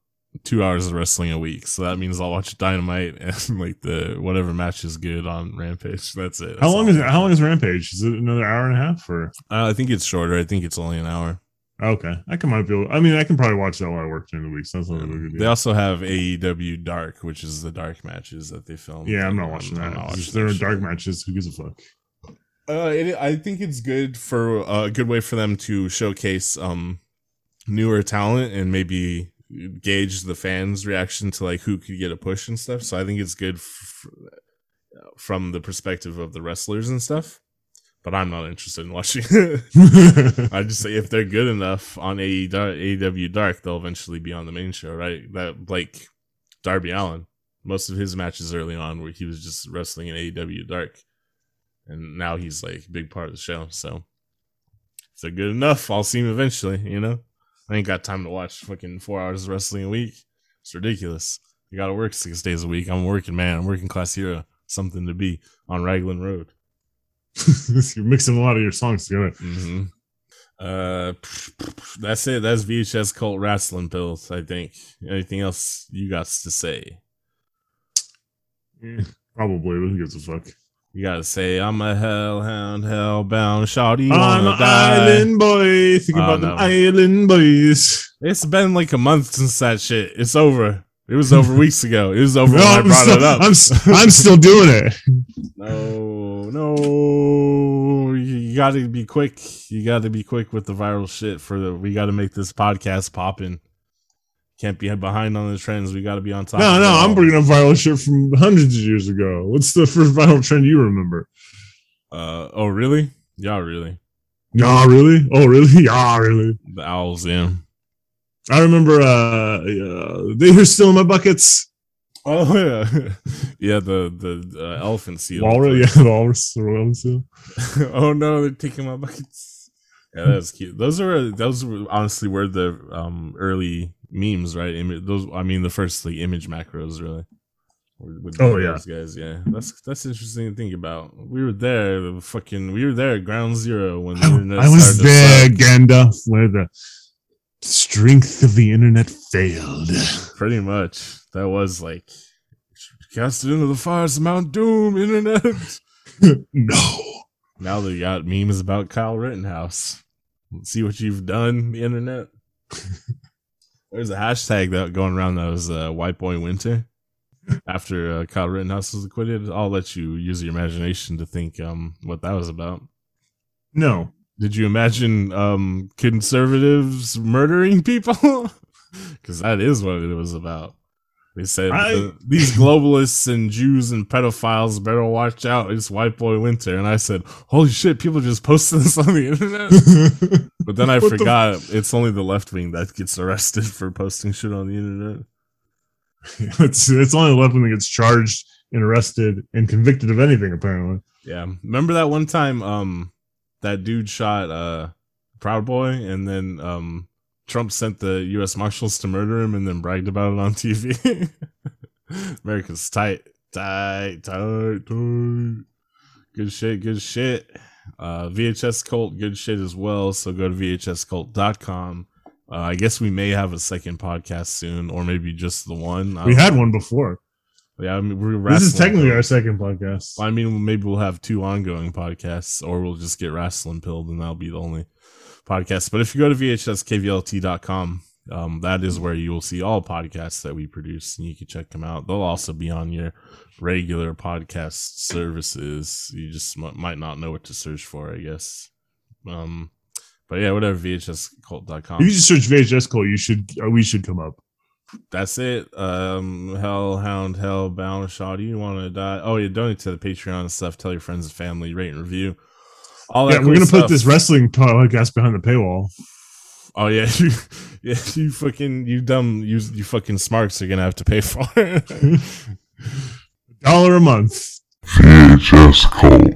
two hours of wrestling a week. So that means I'll watch Dynamite and like the whatever match is good on Rampage. That's it.
How long is it? How long is Rampage? Is it another hour and a half? Or
Uh, I think it's shorter. I think it's only an hour.
okay, I can might be. Able, I mean, I can probably watch that while I work during the week. So that's not a big
Um, They also have AEW Dark, which is the dark matches that they film.
Yeah, I'm not watching that.
not watching
there are dark matches. Who gives a fuck?
Uh, it, I think it's good for uh, a good way for them to showcase um newer talent and maybe gauge the fans' reaction to like who could get a push and stuff. So I think it's good f- from the perspective of the wrestlers and stuff. But I'm not interested in watching. I just say if they're good enough on AEW Dark, they'll eventually be on the main show, right? That like Darby Allin, most of his matches early on where he was just wrestling in AEW Dark, and now he's like a big part of the show. So if they're good enough, I'll see him eventually. You know, I ain't got time to watch fucking four hours of wrestling a week. It's ridiculous. You got to work six days a week. I'm working man. I'm working class hero. Something to be on Raglan Road.
You're mixing a lot of your songs together.
Mm-hmm. Uh, that's it. That's VHS cult wrestling pills. I think. Anything else you got to say?
Yeah, probably. Who gives a fuck?
You gotta say, I'm a hellhound, hellbound, shawty.
I'm an island boy. Think
Oh,
about
no.
the island boys.
It's been like a month since that shit. It's over. It was over weeks ago. It was over when I
I'm,
brought
still,
it up.
I'm, I'm still doing it.
No, no. You gotta be quick. You gotta be quick with the viral shit for the. We gotta make this podcast popping. Can't be behind on the trends. We gotta be on top.
No, no. I'm bringing up viral shit from hundreds of years ago. What's the first viral trend you remember?
Uh oh, really? Yeah, really.
Nah, really? Oh, really? Yeah, really.
The owls in.
I remember. Uh, uh they were still in my buckets.
Oh yeah, yeah. The the uh, elephant seal.
Walrus, yeah, the walrus, the royal seal.
oh no, they're taking my buckets. Yeah, that was cute. Those are those were honestly were the um early memes, right? Those, I mean, the first like image macros, really. With-
Oh, yeah.
those guys, yeah. That's that's interesting to think about. We were there, the fucking, we were there at ground zero when the
I,
internet
I was there. Gandalf, where the strength of the internet failed.
Pretty much, that was like cast it into the fires of Mount Doom, internet.
no.
Now they got memes about Kyle Rittenhouse. See what you've done, the internet. There's a hashtag that going around that was uh, White Boy Winter. After uh, Kyle Rittenhouse was acquitted, I'll let you use your imagination to think um, what that was about.
No.
Did you imagine um, conservatives murdering people? Because that is what it was about. They said
I-
these globalists and Jews and pedophiles better watch out. It's White Boy Winter, and I said, "Holy shit! People just posted this on the internet." But then I
What the-
forgot it's only the left wing that gets arrested for posting shit on the internet.
it's it's only the left wing that gets charged and arrested and convicted of anything, apparently.
Yeah, remember that one time um that dude shot uh Proud Boy, and then um Trump sent the U.S. Marshals to murder him, and then bragged about it on TV. America's tight, tight, tight, tight. Good shit, good shit. Uh, VHS Cult, good shit as well. So go to VHSCult.com. Uh, I guess we may have a second podcast soon, or maybe just the one. I
We had
know.
one before.
Yeah, I mean, we're
This is technically our second podcast.
I mean, maybe we'll have two ongoing podcasts, or we'll just get wrestling pilled, and that'll be the only podcast. But if you go to vhskvlt.com, um, that is where you will see all podcasts that we produce, and you can check them out. They'll also be on your regular podcast services. You just m- might not know what to search for, I guess. Um, but yeah, whatever. vhscult.com.
If you just search VHS Cult, you should uh, we should come up.
That's it. Um, Hellhound, Hellbound, Shaw. Do you want to die? Oh, yeah, donate to the Patreon and stuff. Tell your friends and family, rate and review. All that
Yeah, we're
cool
gonna
stuff.
put this wrestling podcast behind the paywall.
Oh yeah, you, yeah, you fucking, you dumb, you, you fucking smarks are gonna have to pay for it.
Dollar a month.
VHS Cult.